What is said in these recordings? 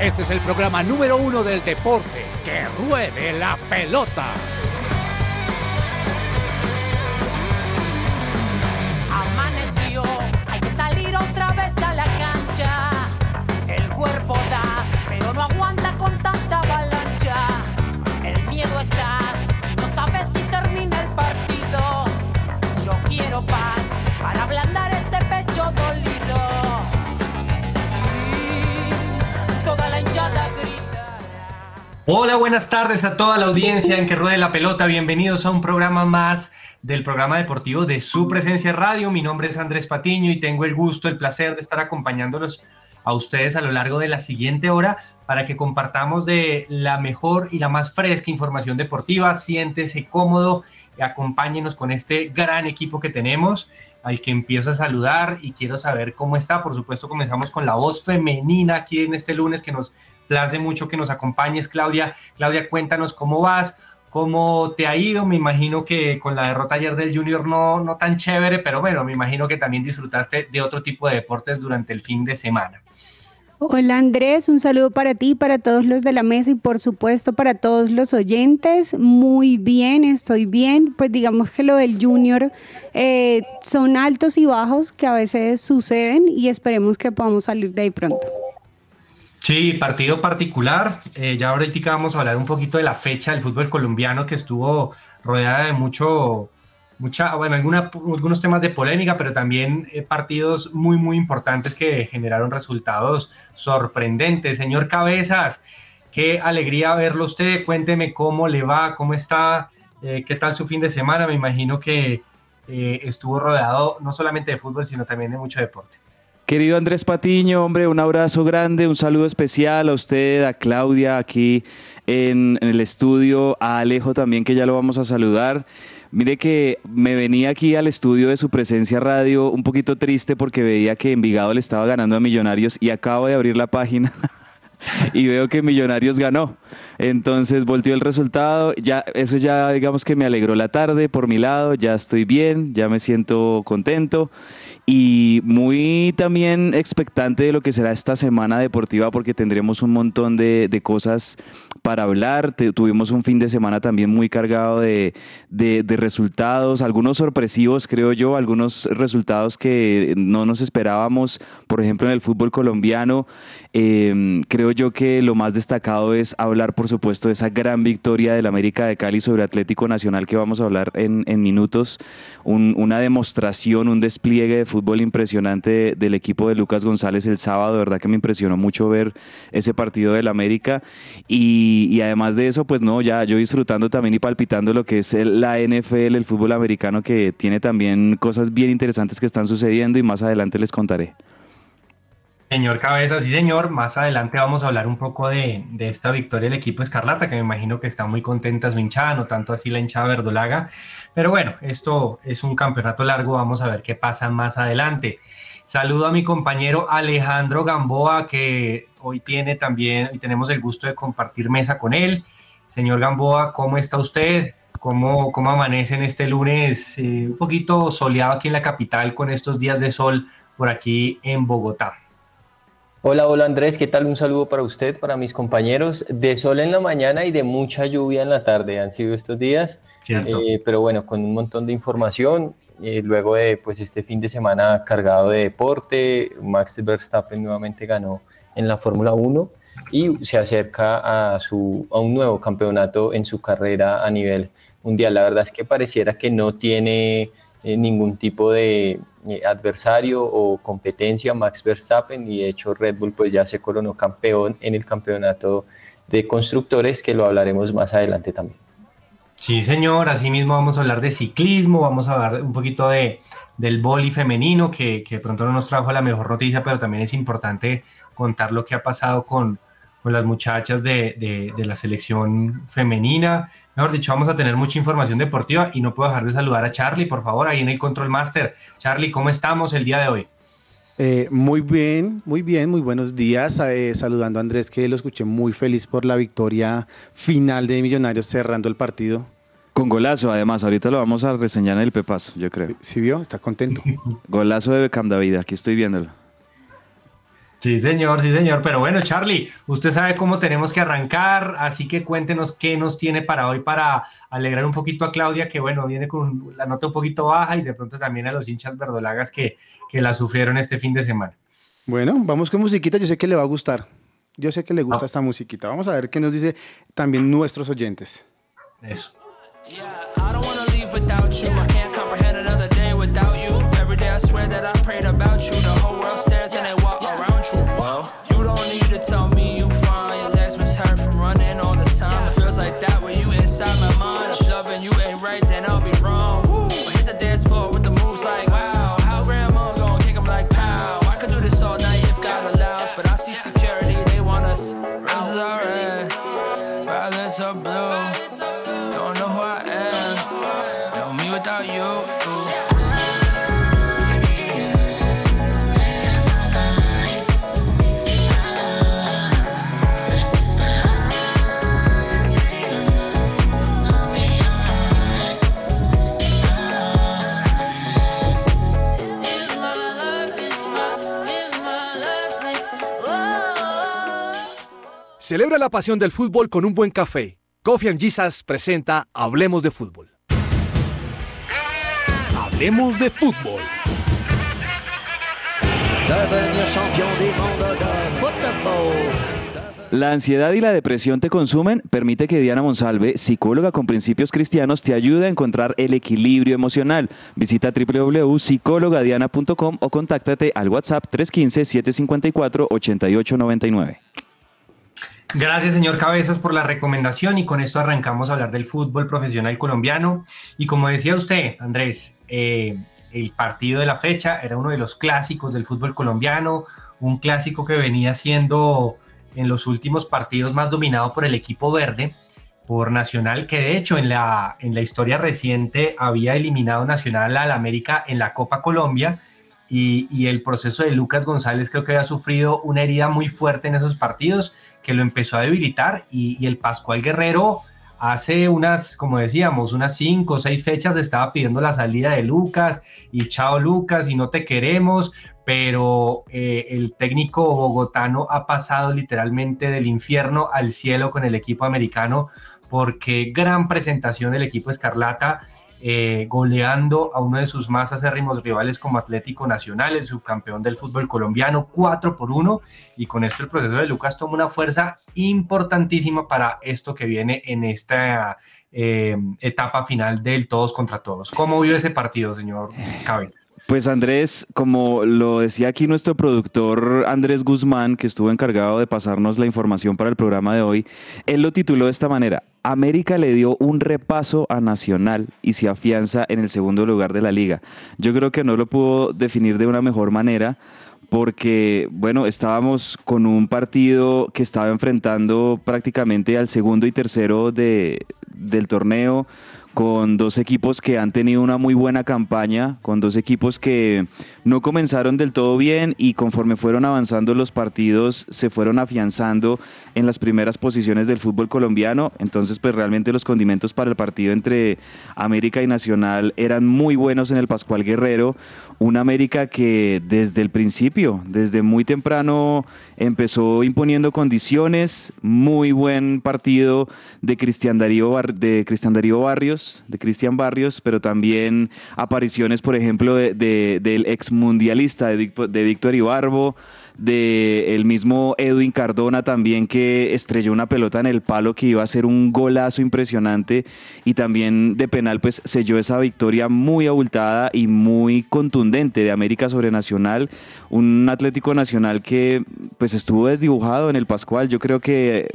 Este es el programa número uno del deporte. ¡Que ruede la pelota! Hola, buenas tardes a toda la audiencia en que ruede la pelota. Bienvenidos a un programa más del programa deportivo de su presencia radio. Mi nombre es Andrés Patiño y tengo el gusto, el placer de estar acompañándolos a ustedes a lo largo de la siguiente hora para que compartamos de la mejor y la más fresca información deportiva. Siéntese cómodo y acompáñenos con este gran equipo que tenemos, al que empiezo a saludar y quiero saber cómo está. Por supuesto, comenzamos con la voz femenina aquí en este lunes que nos place mucho que nos acompañes, Claudia. Claudia, cuéntanos cómo vas, cómo te ha ido. Me imagino que con la derrota ayer del Junior no, no tan chévere, pero bueno, me imagino que también disfrutaste de otro tipo de deportes durante el fin de semana. Hola Andrés, un saludo para ti, para todos los de la mesa y por supuesto para todos los oyentes. Muy bien, estoy bien. Pues digamos que lo del junior eh, son altos y bajos que a veces suceden y esperemos que podamos salir de ahí pronto. Sí, partido particular. Eh, ya ahorita vamos a hablar un poquito de la fecha del fútbol colombiano que estuvo rodeada de mucho, mucha, bueno, alguna, algunos temas de polémica, pero también eh, partidos muy, muy importantes que generaron resultados sorprendentes. Señor Cabezas, qué alegría verlo usted. Cuénteme cómo le va, cómo está, eh, qué tal su fin de semana. Me imagino que estuvo rodeado no solamente de fútbol, sino también de mucho deporte. Querido Andrés Patiño, hombre, un abrazo grande, un saludo especial a usted, a Claudia aquí en, en, el estudio, a Alejo también, que ya lo vamos a saludar. Mire que me venía aquí al estudio de su presencia radio un poquito triste porque veía que Envigado le estaba ganando a Millonarios y acabo de abrir la página y veo que Millonarios ganó. Entonces volteó el resultado, ya eso ya digamos que me alegró la tarde por mi lado, ya estoy bien, ya me siento contento y muy también expectante de lo que será esta semana deportiva porque tendremos un montón de, de cosas para hablar. Tuvimos un fin de semana también muy cargado de, de, de, resultados, algunos sorpresivos creo yo, algunos resultados que no nos esperábamos, por ejemplo en el fútbol colombiano. Eh, creo yo que lo más destacado es hablar por supuesto de esa gran victoria del América de Cali sobre Atlético Nacional que vamos a hablar en, minutos, un, una demostración, un despliegue de fútbol impresionante del equipo de Lucas González el sábado, de verdad que me impresionó mucho ver ese partido del América. Y, y, además de eso, pues no, ya yo disfrutando también y palpitando lo que es el, la NFL, el fútbol americano que tiene también cosas bien interesantes que están sucediendo y más adelante les contaré. Señor Cabeza, sí señor, más adelante vamos a hablar un poco de, de, esta victoria del equipo Escarlata, que me imagino que está muy contenta su hinchada, no tanto así la hinchada verdolaga, pero bueno, esto es un campeonato largo, vamos a ver qué pasa más adelante. Saludo a mi compañero Alejandro Gamboa, que hoy tiene también, y tenemos el gusto de compartir mesa con él. Señor Gamboa, ¿cómo está usted? ¿Cómo, cómo amanece en este lunes eh, un poquito soleado aquí en la capital con estos días de sol por aquí en Bogotá? Hola, hola Andrés, ¿qué tal? Un saludo para usted, para mis compañeros. De sol en la mañana y de mucha lluvia en la tarde han sido estos días, eh, pero bueno, con un montón de información. Eh, luego de pues, este fin de semana cargado de deporte, Max Verstappen nuevamente ganó en la Fórmula 1 y se acerca a, su, a un nuevo campeonato en su carrera a nivel mundial. La verdad es que pareciera que no tiene eh, ningún tipo de adversario o competencia Max Verstappen y de hecho Red Bull pues ya se coronó campeón en el campeonato de constructores que lo hablaremos más adelante también. Sí, señor, así mismo vamos a hablar de ciclismo, vamos a hablar un poquito de, del boli femenino, que, que pronto no nos trajo la mejor noticia, pero también es importante contar lo que ha pasado con, con las muchachas de, de, de, la selección femenina. Mejor dicho, vamos a tener mucha información deportiva y no puedo dejar de saludar a Charlie, por favor, ahí en el Control Master. Charlie, ¿cómo estamos el día de hoy? Eh, muy bien, muy bien, muy buenos días. Eh, saludando a Andrés, que lo escuché muy feliz por la victoria final de Millonarios cerrando el partido. Con golazo, además, ahorita lo vamos a reseñar en el Pepazo, yo creo. ¿Sí vio? Está contento. golazo de Beckham David, aquí estoy viéndolo. Sí, señor, sí, señor. Pero bueno, Charlie, usted sabe cómo tenemos que arrancar, así que cuéntenos qué nos tiene para hoy para alegrar un poquito a Claudia, que bueno, viene con la nota un poquito baja y de pronto también a los hinchas verdolagas que, que la sufrieron este fin de semana. Bueno, vamos con musiquita, yo sé que le va a gustar. Yo sé que le gusta ah. esta musiquita. Vamos a ver qué nos dice también nuestros oyentes. Eso. Celebra la pasión del fútbol con un buen café. Coffee and Jesus presenta Hablemos de Fútbol. Hablemos de Fútbol. La ansiedad y la depresión te consumen. Permite que Diana Monsalve, psicóloga con principios cristianos, te ayude a encontrar el equilibrio emocional. Visita www.psicologadiana.com o contáctate al WhatsApp 315-754-8899. Gracias, señor Cabezas, por la recomendación y con esto arrancamos a hablar del fútbol profesional colombiano. Y como decía usted, Andrés, eh, el partido de la fecha era uno de los clásicos del fútbol colombiano, un clásico que venía siendo en los últimos partidos más dominado por el equipo verde, por Nacional, que de hecho en la, en la historia reciente había eliminado Nacional al América en la Copa Colombia y, el proceso de Lucas González creo que había sufrido una herida muy fuerte en esos partidos que lo empezó a debilitar y, el Pascual Guerrero hace unas, como decíamos, unas cinco o seis fechas estaba pidiendo la salida de Lucas y chao Lucas y no te queremos, pero eh, el técnico bogotano ha pasado literalmente del infierno al cielo con el equipo americano porque gran presentación del equipo Escarlata eh, goleando a uno de sus más acérrimos rivales como Atlético Nacional, el subcampeón del fútbol colombiano, 4 por 1. Y con esto el proceso de Lucas toma una fuerza importantísima para esto que viene en esta eh, etapa final del todos contra todos. ¿Cómo vio ese partido, señor Cabez? Pues Andrés, como lo decía aquí nuestro productor Andrés Guzmán, que estuvo encargado de pasarnos la información para el programa de hoy, él lo tituló de esta manera, América le dio un repaso a Nacional y se afianza en el segundo lugar de la liga. Yo creo que no lo pudo definir de una mejor manera porque, bueno, estábamos con un partido que estaba enfrentando prácticamente al segundo y tercero de, del torneo, con dos equipos que han tenido una muy buena campaña, con dos equipos que no comenzaron del todo bien y conforme fueron avanzando los partidos se fueron afianzando en las primeras posiciones del fútbol colombiano. Entonces, pues realmente los condimentos para el partido entre América y Nacional eran muy buenos en el Pascual Guerrero. Una América que desde el principio, desde muy temprano, empezó imponiendo condiciones. Muy buen partido de Cristian Darío, de Cristian Darío Barrios de Cristian Barrios, pero también apariciones, por ejemplo, de, del ex mundialista de, de Víctor Ibarbo, de el mismo Edwin Cardona también que estrelló una pelota en el palo que iba a ser un golazo impresionante y también de penal pues selló esa victoria muy abultada y muy contundente de América sobre Nacional, un Atlético Nacional que pues estuvo desdibujado en el Pascual, yo creo que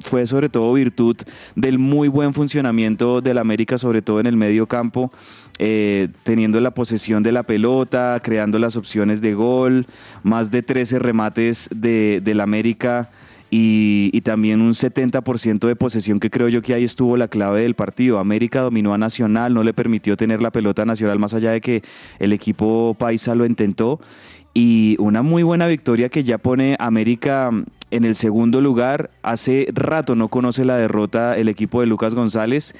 fue sobre todo virtud del muy buen funcionamiento del América, sobre todo en el medio campo, eh, teniendo la posesión de la pelota, creando las opciones de gol, más de 13 remates de, del América. Y, y, también un 70% de posesión que creo yo que ahí estuvo la clave del partido. América dominó a Nacional, no le permitió tener la pelota nacional más allá de que el equipo paisa lo intentó y una muy buena victoria que ya pone América en el segundo lugar. Hace rato no conoce la derrota el equipo de Lucas González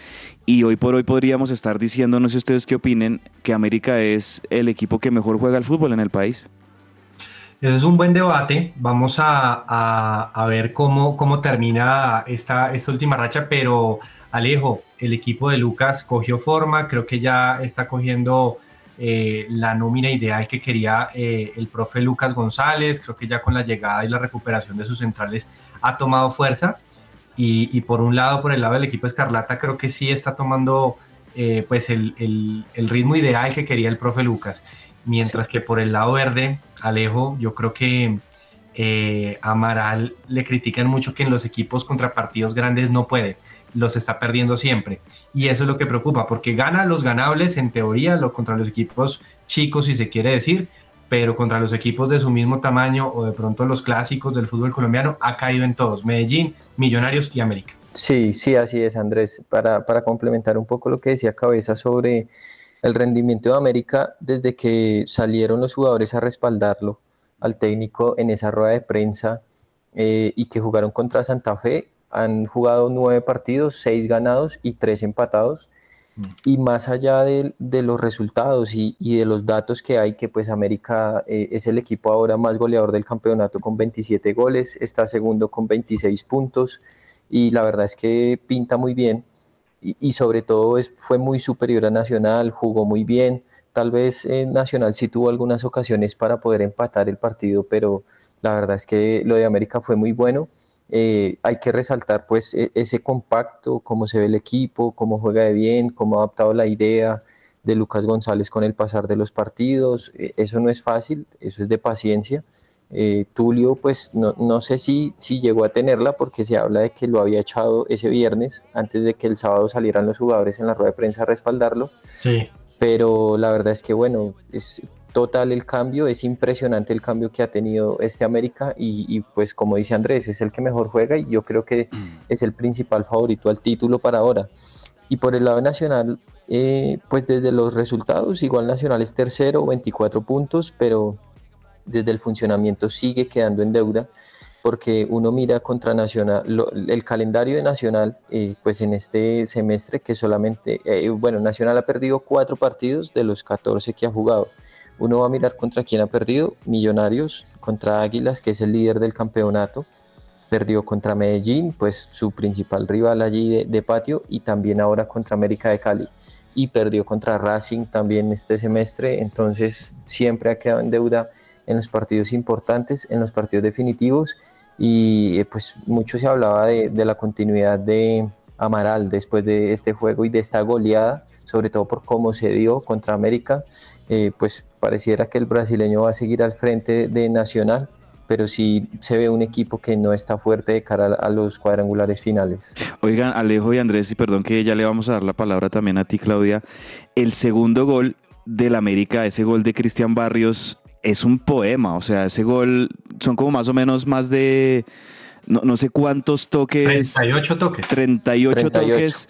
y hoy por hoy podríamos estar diciendo, no sé ustedes qué opinen, que América es el equipo que mejor juega al fútbol en el país. eso es un buen debate. Vamos a, a, ver cómo, cómo termina esta, esta última racha, pero Alejo, el equipo de Lucas cogió forma, creo que ya está cogiendo eh, la nómina ideal que quería eh, el profe Lucas González, creo que ya con la llegada y la recuperación de sus centrales ha tomado fuerza. Y, por un lado, por el lado del equipo Escarlata, creo que sí está tomando eh, pues el, el, ritmo ideal que quería el profe Lucas. Mientras que por el lado verde, Alejo, yo creo que Amaral le critican mucho que en los equipos contra partidos grandes no puede, los está perdiendo siempre. Y eso es lo que preocupa, porque gana los ganables en teoría lo, contra los equipos chicos, si se quiere decir, pero contra los equipos de su mismo tamaño o de pronto los clásicos del fútbol colombiano ha caído en todos, Medellín, Millonarios y América. Sí, sí, así es, Andrés. Para, para complementar un poco lo que decía Cabeza sobre el rendimiento de América desde que salieron los jugadores a respaldarlo al técnico en esa rueda de prensa eh, y que jugaron contra Santa Fe. Han jugado nueve partidos, seis ganados y tres empatados. Y más allá de, los resultados y, de los datos que hay, que pues América eh, es el equipo ahora más goleador del campeonato con 27 goles, está segundo con 26 puntos y la verdad es que pinta muy bien y, sobre todo fue muy superior a Nacional, jugó muy bien. Tal vez en Nacional sí tuvo algunas ocasiones para poder empatar el partido, pero la verdad es que lo de América fue muy bueno. Eh, hay que resaltar pues e, ese compacto, cómo se ve el equipo, cómo juega de bien, cómo ha adaptado la idea de Lucas González con el pasar de los partidos. E, eso no es fácil, eso es de paciencia eh, Tulio, pues no, no, sé si, si llegó a tenerla porque se habla de que lo había echado ese viernes antes de que el sábado salieran los jugadores en la rueda de prensa a respaldarlo. Sí. Pero la verdad es que bueno, es total el cambio, es impresionante el cambio que ha tenido este América y, y pues como dice Andrés, es el que mejor juega y yo creo que mm. es el principal favorito al título para ahora. Y por el lado nacional, eh, pues desde los resultados, igual Nacional es tercero, 24 puntos, pero desde el funcionamiento sigue quedando en deuda porque uno mira contra Nacional, el calendario de Nacional, eh, pues en este semestre que solamente, eh, bueno, Nacional ha perdido cuatro partidos de los 14 que ha jugado. Uno va a mirar contra quién ha perdido, Millonarios, contra Águilas, que es el líder del campeonato, perdió contra Medellín, pues su principal rival allí de patio, y también ahora contra América de Cali. Y perdió contra Racing también este semestre, entonces siempre ha quedado en deuda en los partidos importantes, en los partidos definitivos. Y eh, pues mucho se hablaba de, de, la continuidad de Amaral después de este juego y de esta goleada, sobre todo por cómo se dio contra América, eh, pues pareciera que el brasileño va a seguir al frente de Nacional, pero sí se ve un equipo que no está fuerte de cara a los cuadrangulares finales. Oigan, Alejo y Andrés, y perdón que ya le vamos a dar la palabra también a ti, Claudia, el segundo gol del América, ese gol de Cristian Barrios, es un poema, o sea, ese gol son como más o menos más de no, sé cuántos toques. 38 toques. 38, toques.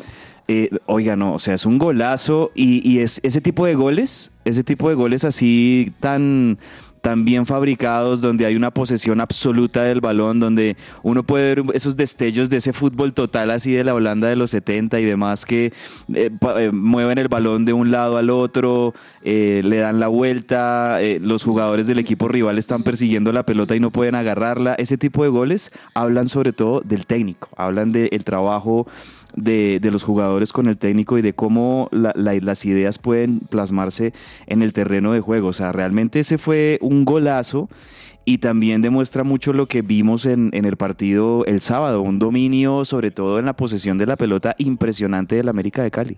Eh, oiga, no, o sea, es un golazo y, y, es ese tipo de goles, ese tipo de goles así tan también fabricados, donde hay una posesión absoluta del balón, donde uno puede ver esos destellos de ese fútbol total así de la Holanda de los 70 y demás que eh, eh, mueven el balón de un lado al otro, eh, le dan la vuelta, los jugadores del equipo rival están persiguiendo la pelota y no pueden agarrarla. Ese tipo de goles hablan sobre todo del técnico, hablan del trabajo de, los jugadores con el técnico y de cómo las ideas pueden plasmarse en el terreno de juego. O sea, realmente ese fue un golazo y también demuestra mucho lo que vimos en, en, el partido el sábado, un dominio sobre todo en la posesión de la pelota impresionante del América de Cali.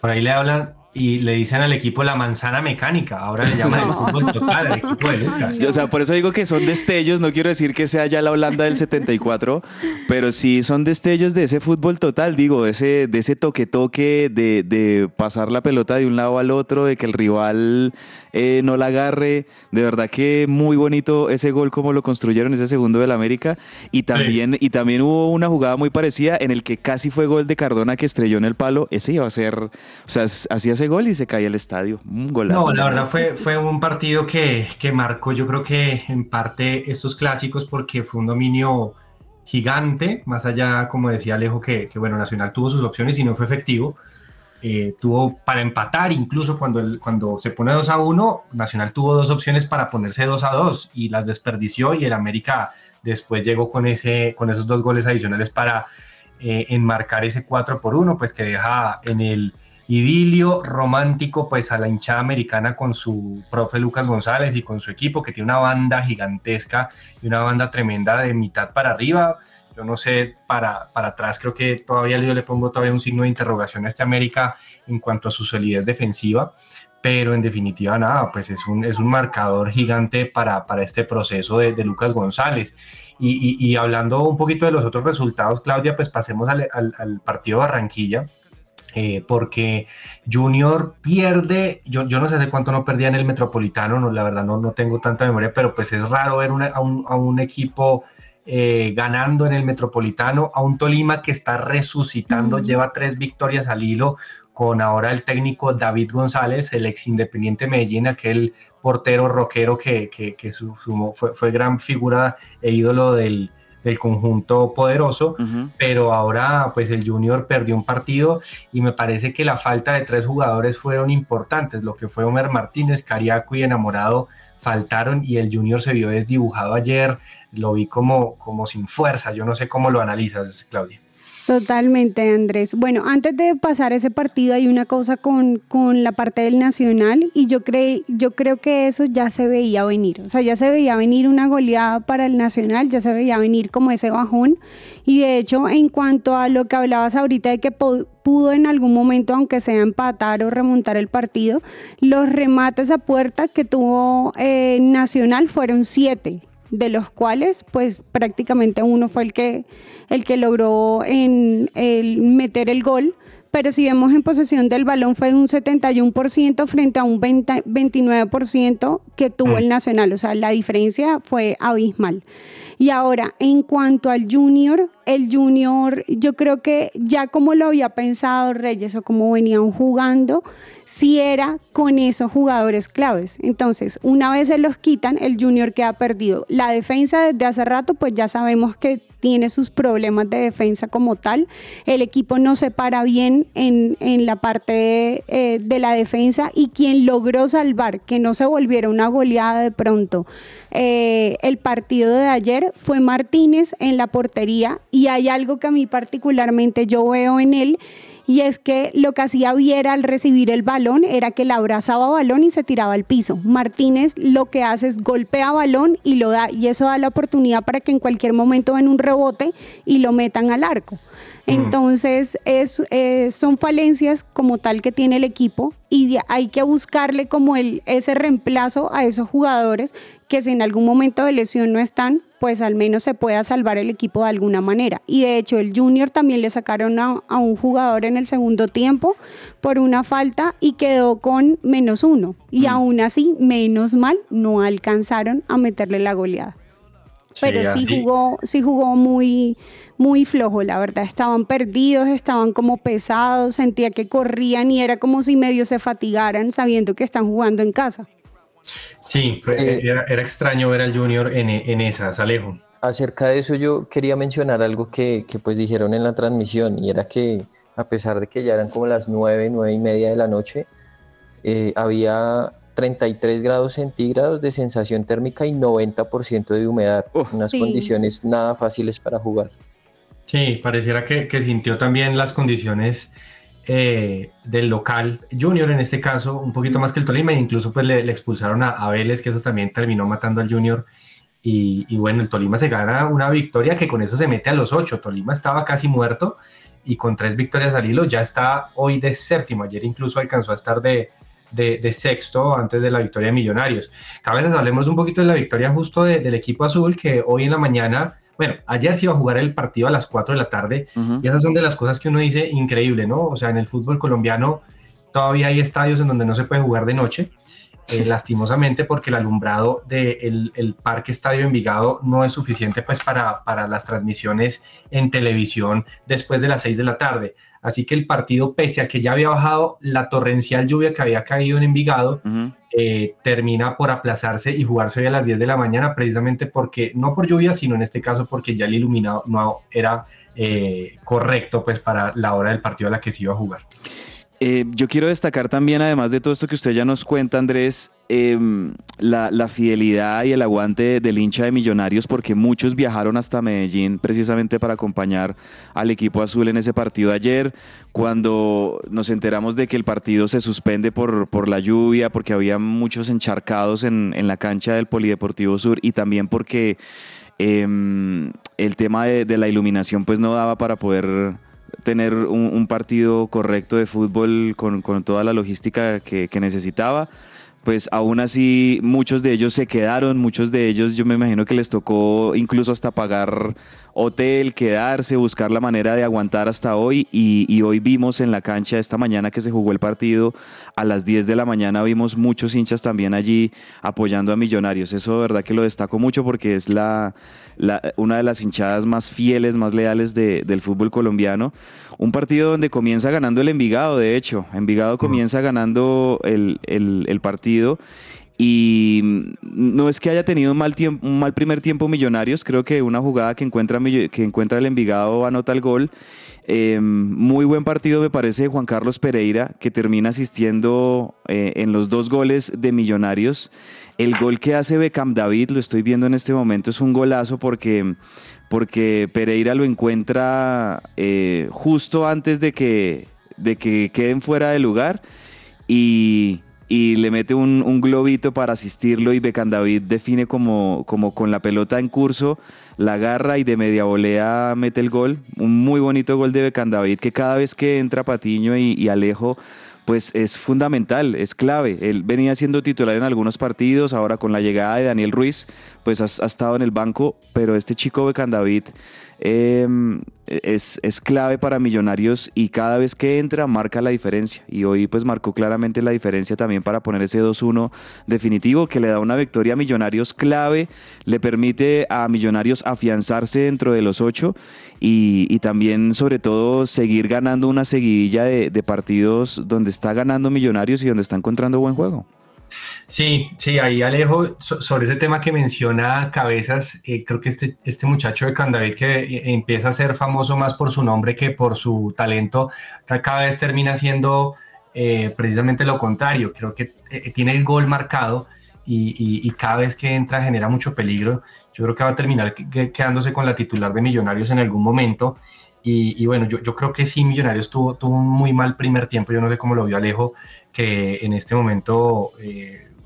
Por ahí le hablan y le dicen al equipo la manzana mecánica. Ahora le llaman el fútbol total al equipo de Lucas. O sea, por eso digo que son destellos. No quiero decir que sea ya la Holanda del 74, pero sí son destellos de ese fútbol total, digo, de ese, de ese toque-toque, de, de pasar la pelota de un lado al otro, de que el rival eh, no la agarre. De verdad que muy bonito ese gol como lo construyeron ese segundo del América. Y también, y también hubo una jugada muy parecida en el que casi fue gol de Cardona que estrelló en el palo. Ese iba a ser, o sea, hacía ese gol y se caía el estadio. Un golazo. No, la verdad fue, fue un partido que, que marcó yo creo que en parte estos clásicos porque fue un dominio gigante, más allá, como decía Alejo, que, que bueno, Nacional tuvo sus opciones y no fue efectivo. eh, tuvo para empatar, incluso cuando, cuando se pone 2 a 1, Nacional tuvo dos opciones para ponerse 2 a 2 y las desperdició y el América después llegó con, ese, con esos dos goles adicionales para eh, enmarcar ese 4 por 1, pues que deja en el idilio romántico pues a la hinchada americana con su profe Lucas González y con su equipo que tiene una banda gigantesca y una banda tremenda de mitad para arriba. Yo no sé, para, para atrás creo que todavía yo le pongo todavía un signo de interrogación a este América en cuanto a su solidez defensiva, pero en definitiva nada, pues es un, es un marcador gigante para, para este proceso de, Lucas González. Y, y, hablando un poquito de los otros resultados, Claudia, pues pasemos al, al, al partido Barranquilla, eh, porque Junior pierde, yo, yo no sé hace cuánto no perdía en el Metropolitano, no, la verdad no, no tengo tanta memoria, pero pues es raro ver a, un, a, un, equipo eh, ganando en el Metropolitano, a un Tolima que está resucitando, lleva tres victorias al hilo, con ahora el técnico David González, el ex Independiente Medellín, aquel portero rockero que, que, que su, su, fue, fue gran figura e ídolo del del conjunto poderoso, pero ahora pues el Junior perdió un partido y me parece que la falta de tres jugadores fueron importantes, lo que fue Homer Martínez, Cariaco y Enamorado faltaron y el Junior se vio desdibujado ayer, lo vi como, como sin fuerza, yo no sé cómo lo analizas, Claudia. Totalmente, Andrés. Bueno, antes de pasar ese partido hay una cosa con, con la parte del Nacional y yo, cre yo creo que eso ya se veía venir. O sea, ya se veía venir una goleada para el Nacional, ya se veía venir como ese bajón. Y de hecho, en cuanto a lo que hablabas ahorita de que pudo en algún momento, aunque sea empatar o remontar el partido, los remates a puerta que tuvo eh, Nacional fueron siete de los cuales pues prácticamente uno fue el que, el que logró en, el meter el gol, pero si vemos en posesión del balón fue un 71% frente a un 20, 29% que tuvo mm. el Nacional, o sea, la diferencia fue abismal. Y ahora, en cuanto al junior, el junior, yo creo que ya como lo había pensado Reyes o como venían jugando, si era con esos jugadores claves. Entonces, una vez se los quitan, el junior queda perdido. La defensa desde hace rato, pues ya sabemos que tiene sus problemas de defensa como tal. El equipo no se para bien en, en la parte eh, de la defensa y quien logró salvar que no se volviera una goleada de pronto eh, el partido de ayer fue Martínez en la portería y hay algo que a mí particularmente yo veo en él y es que lo que hacía Viera al recibir el balón era que le abrazaba balón y se tiraba al piso. Martínez lo que hace es golpea balón y lo da y eso da la oportunidad para que en cualquier momento ven un rebote y lo metan al arco. Mm. Entonces, es, eh, son falencias como tal que tiene el equipo y hay que buscarle como el, ese reemplazo a esos jugadores que si en algún momento de lesión no están, pues al menos se pueda salvar el equipo de alguna manera. Y de hecho, el Junior también le sacaron a, a un jugador en el segundo tiempo por una falta y quedó con menos uno. Y mm. aún así, menos mal, no alcanzaron a meterle la goleada. Pero sí, jugó, sí jugó muy, muy flojo, la verdad. Estaban perdidos, estaban como pesados, sentía que corrían y era como si medio se fatigaran sabiendo que están jugando en casa. Sí, eh, era, extraño ver al Junior en, en esas, Alejo. Acerca de eso yo quería mencionar algo que, que, pues dijeron en la transmisión y era que a pesar de que ya eran como las nueve, nueve y media de la noche, eh, había 33 grados centígrados de sensación térmica y 90% de humedad, unas condiciones nada fáciles para jugar. Sí, pareciera que, que sintió también las condiciones eh, del local Junior en este caso, un poquito más que el Tolima, e incluso pues le, expulsaron a, a, Vélez, que eso también terminó matando al Junior. Y, y, bueno, el Tolima se gana una victoria que con eso se mete a los ocho. Tolima estaba casi muerto y con tres victorias al hilo ya está hoy de séptimo. Ayer incluso alcanzó a estar de, de, sexto antes de la victoria de Millonarios. Cada hablemos un poquito de la victoria justo de, del equipo azul que hoy en la mañana, bueno, ayer se iba a jugar el partido a las 4 de la tarde uh -huh. y esas son de las cosas que uno dice increíble, ¿no? O sea, en el fútbol colombiano todavía hay estadios en donde no se puede jugar de noche. Eh, lastimosamente porque el alumbrado del de el Parque Estadio Envigado no es suficiente pues para, para las transmisiones en televisión después de las 6 de la tarde. Así que el partido, pese a que ya había bajado la torrencial lluvia que había caído en Envigado, uh -huh. eh, termina por aplazarse y jugarse hoy a las 10 de la mañana, precisamente porque, no por lluvia, sino en este caso porque ya el iluminado no era eh, correcto pues para la hora del partido a la que se iba a jugar. Eh, yo quiero destacar también, además de todo esto que usted ya nos cuenta, Andrés, em, la, fidelidad y el aguante del hincha de Millonarios, porque muchos viajaron hasta Medellín precisamente para acompañar al equipo azul en ese partido de ayer, cuando nos enteramos de que el partido se suspende por, la lluvia, porque había muchos encharcados en, en la cancha del Polideportivo Sur y también porque em, el tema de, de la iluminación pues no daba para poder tener un, partido correcto de fútbol con, toda la logística que, que, necesitaba. Pues aún así muchos de ellos se quedaron, muchos de ellos yo me imagino que les tocó incluso hasta pagar hotel, quedarse, buscar la manera de aguantar hasta hoy y, hoy vimos en la cancha esta mañana que se jugó el partido a las 10 de la mañana vimos muchos hinchas también allí apoyando a Millonarios. Eso de verdad que lo destaco mucho porque es la, una de las hinchadas más fieles, más leales del fútbol colombiano. Un partido donde comienza ganando el Envigado, de hecho. Envigado comienza ganando el, el partido y no es que haya tenido un mal, tiempo, un mal primer tiempo Millonarios, creo que una jugada que encuentra, que encuentra el Envigado anota el gol. Eh, muy buen partido me parece Juan Carlos Pereira, que termina asistiendo eh, en los dos goles de Millonarios. El gol que hace Beckham David, lo estoy viendo en este momento, es un golazo porque, porque Pereira lo encuentra eh, justo antes de que, de que queden fuera de lugar y y le mete un, globito para asistirlo y Becan David define como, como con la pelota en curso, la agarra y de media volea mete el gol. Un muy bonito gol de Becan David que cada vez que entra Patiño y, Alejo pues es fundamental, es clave. Él venía siendo titular en algunos partidos, ahora con la llegada de Daniel Ruiz, pues ha, estado en el banco, pero este chico Becan Em, es, es, clave para Millonarios y cada vez que entra marca la diferencia. Y hoy pues marcó claramente la diferencia también para poner ese 2-1 definitivo que le da una victoria a Millonarios clave, le permite a Millonarios afianzarse dentro de los ocho y, también sobre todo seguir ganando una seguidilla de, de partidos donde está ganando Millonarios y donde está encontrando buen juego. Sí, sí, ahí Alejo, sobre ese tema que menciona Cabezas, eh, creo que este, este muchacho de Candavid que eh, empieza a ser famoso más por su nombre que por su talento, cada vez termina siendo eh, precisamente lo contrario. Creo que tiene el gol marcado y, cada vez que entra genera mucho peligro. Yo creo que va a terminar quedándose con la titular de Millonarios en algún momento. Y, bueno, yo, yo, creo que sí, Millonarios tuvo, tuvo un muy mal primer tiempo. Yo no sé cómo lo vio Alejo, que en este momento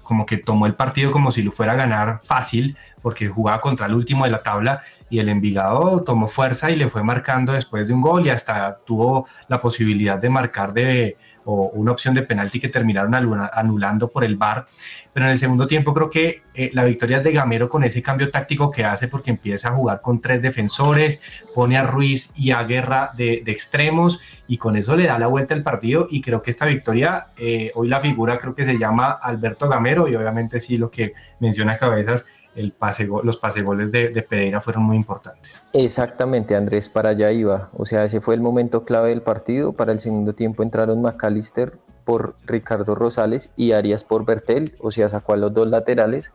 como que tomó el partido como si lo fuera a ganar fácil, porque jugaba contra el último de la tabla y el Envigado tomó fuerza y le fue marcando después de un gol y hasta tuvo la posibilidad de marcar de o una opción de penalti que terminaron anulando por el VAR. Pero en el segundo tiempo creo que eh, la victoria es de Gamero con ese cambio táctico que hace porque empieza a jugar con tres defensores, pone a Ruiz y a Guerra de, extremos y con eso le da la vuelta al partido y creo que esta victoria, eh, hoy la figura creo que se llama Alberto Gamero y obviamente sí lo que menciona Cabezas los pasegoles de, de Pereira fueron muy importantes. Exactamente, Andrés, para allá iba. O sea, ese fue el momento clave del partido. Para el segundo tiempo entraron McAllister por Ricardo Rosales y Arias por Bertel, o sea, sacó a los dos laterales,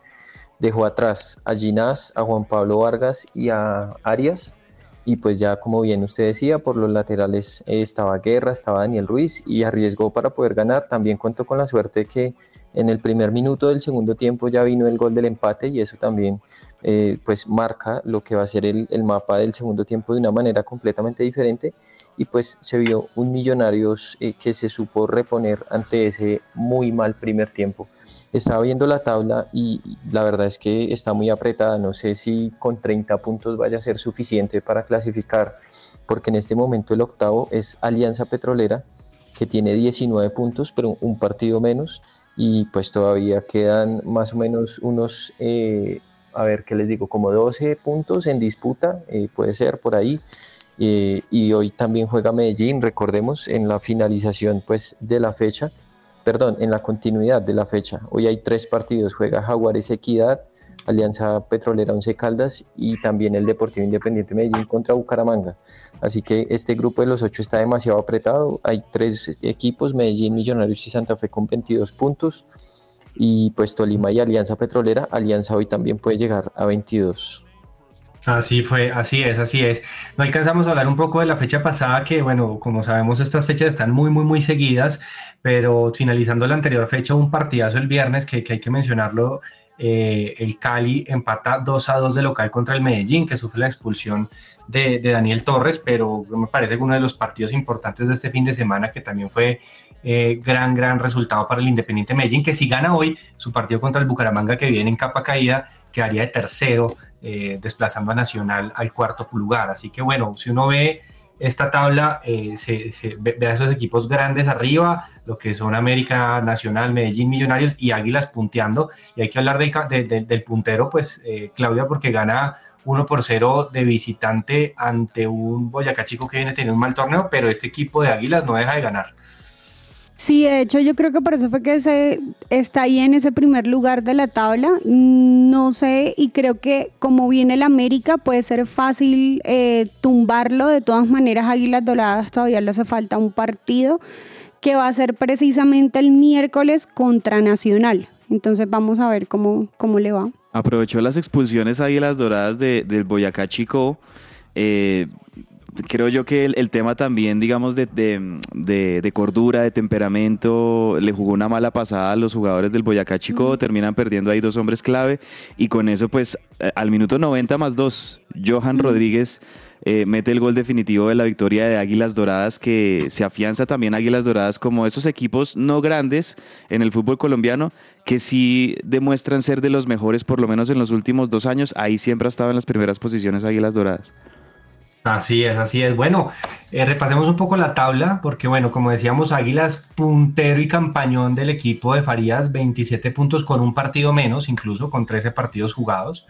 dejó atrás a Ginás, a Juan Pablo Vargas y a Arias. Y pues ya como bien usted decía, por los laterales estaba Guerra, estaba Daniel Ruiz y arriesgó para poder ganar. También contó con la suerte que en el primer minuto del segundo tiempo ya vino el gol del empate y eso también eh, pues marca lo que va a ser el, mapa del segundo tiempo de una manera completamente diferente. Y pues se vio un Millonarios eh, que se supo reponer ante ese muy mal primer tiempo. Estaba viendo la tabla y la verdad es que está muy apretada, no sé si con 30 puntos vaya a ser suficiente para clasificar, porque en este momento el octavo es Alianza Petrolera que tiene 19 puntos, pero un partido menos y pues todavía quedan más o menos unos, eh, a ver qué les digo, como 12 puntos en disputa, eh, puede ser por ahí. Eh, y hoy también juega Medellín, recordemos, en la finalización pues de la fecha, perdón, en la continuidad de la fecha. Hoy hay tres partidos, juega Jaguares Equidad, Alianza Petrolera Once Caldas y también el Deportivo Independiente Medellín contra Bucaramanga. Así que este grupo de los ocho está demasiado apretado. Hay tres equipos, Medellín, Millonarios y Santa Fe con 22 puntos. Y pues Tolima y Alianza Petrolera. Alianza hoy también puede llegar a 22. Así fue, así es, así es. No alcanzamos a hablar un poco de la fecha pasada, que bueno, como sabemos, estas fechas están muy, muy, muy seguidas, pero finalizando la anterior fecha, un partidazo el viernes que, hay que mencionarlo. Eh, el Cali empata 2 a 2 de local contra el Medellín, que sufre la expulsión de, Daniel Torres, pero me parece que uno de los partidos importantes de este fin de semana, que también fue eh, gran, gran resultado para el Independiente Medellín, que si gana hoy su partido contra el Bucaramanga, que viene en capa caída, quedaría de tercero, eh, desplazando a Nacional al cuarto lugar. Así que bueno, si uno ve esta tabla, eh, se, ve, a esos equipos grandes arriba, lo que son América Nacional, Medellín Millonarios y Águilas punteando. Y hay que hablar del, del puntero, pues Claudia, porque gana 1 por 0 de visitante ante un Boyacá Chico que viene teniendo un mal torneo, pero este equipo de Águilas no deja de ganar. Sí, de hecho yo creo que por eso fue que se está ahí en ese primer lugar de la tabla. No sé, y creo que como viene el América puede ser fácil eh, tumbarlo. De todas maneras, Águilas Doradas todavía le hace falta un partido que va a ser precisamente el miércoles contra Nacional. Entonces vamos a ver cómo, cómo le va. Aprovechó las expulsiones Águilas Doradas de, del Boyacá Chico. Eh, creo yo que el, tema también, digamos, de, de, cordura, de temperamento, le jugó una mala pasada a los jugadores del Boyacá Chico, terminan perdiendo ahí dos hombres clave y con eso pues eh, al minuto 90 más dos, Johan Rodríguez eh, mete el gol definitivo de la victoria de Águilas Doradas que se afianza también Águilas Doradas como esos equipos no grandes en el fútbol colombiano que sí demuestran ser de los mejores por lo menos en los últimos dos años, ahí siempre ha estado en las primeras posiciones Águilas Doradas. Así es, así es. Bueno, eh, repasemos un poco la tabla, porque bueno, como decíamos, Águilas puntero y campañón del equipo de Farías, 27 puntos con un partido menos, incluso con 13 partidos jugados.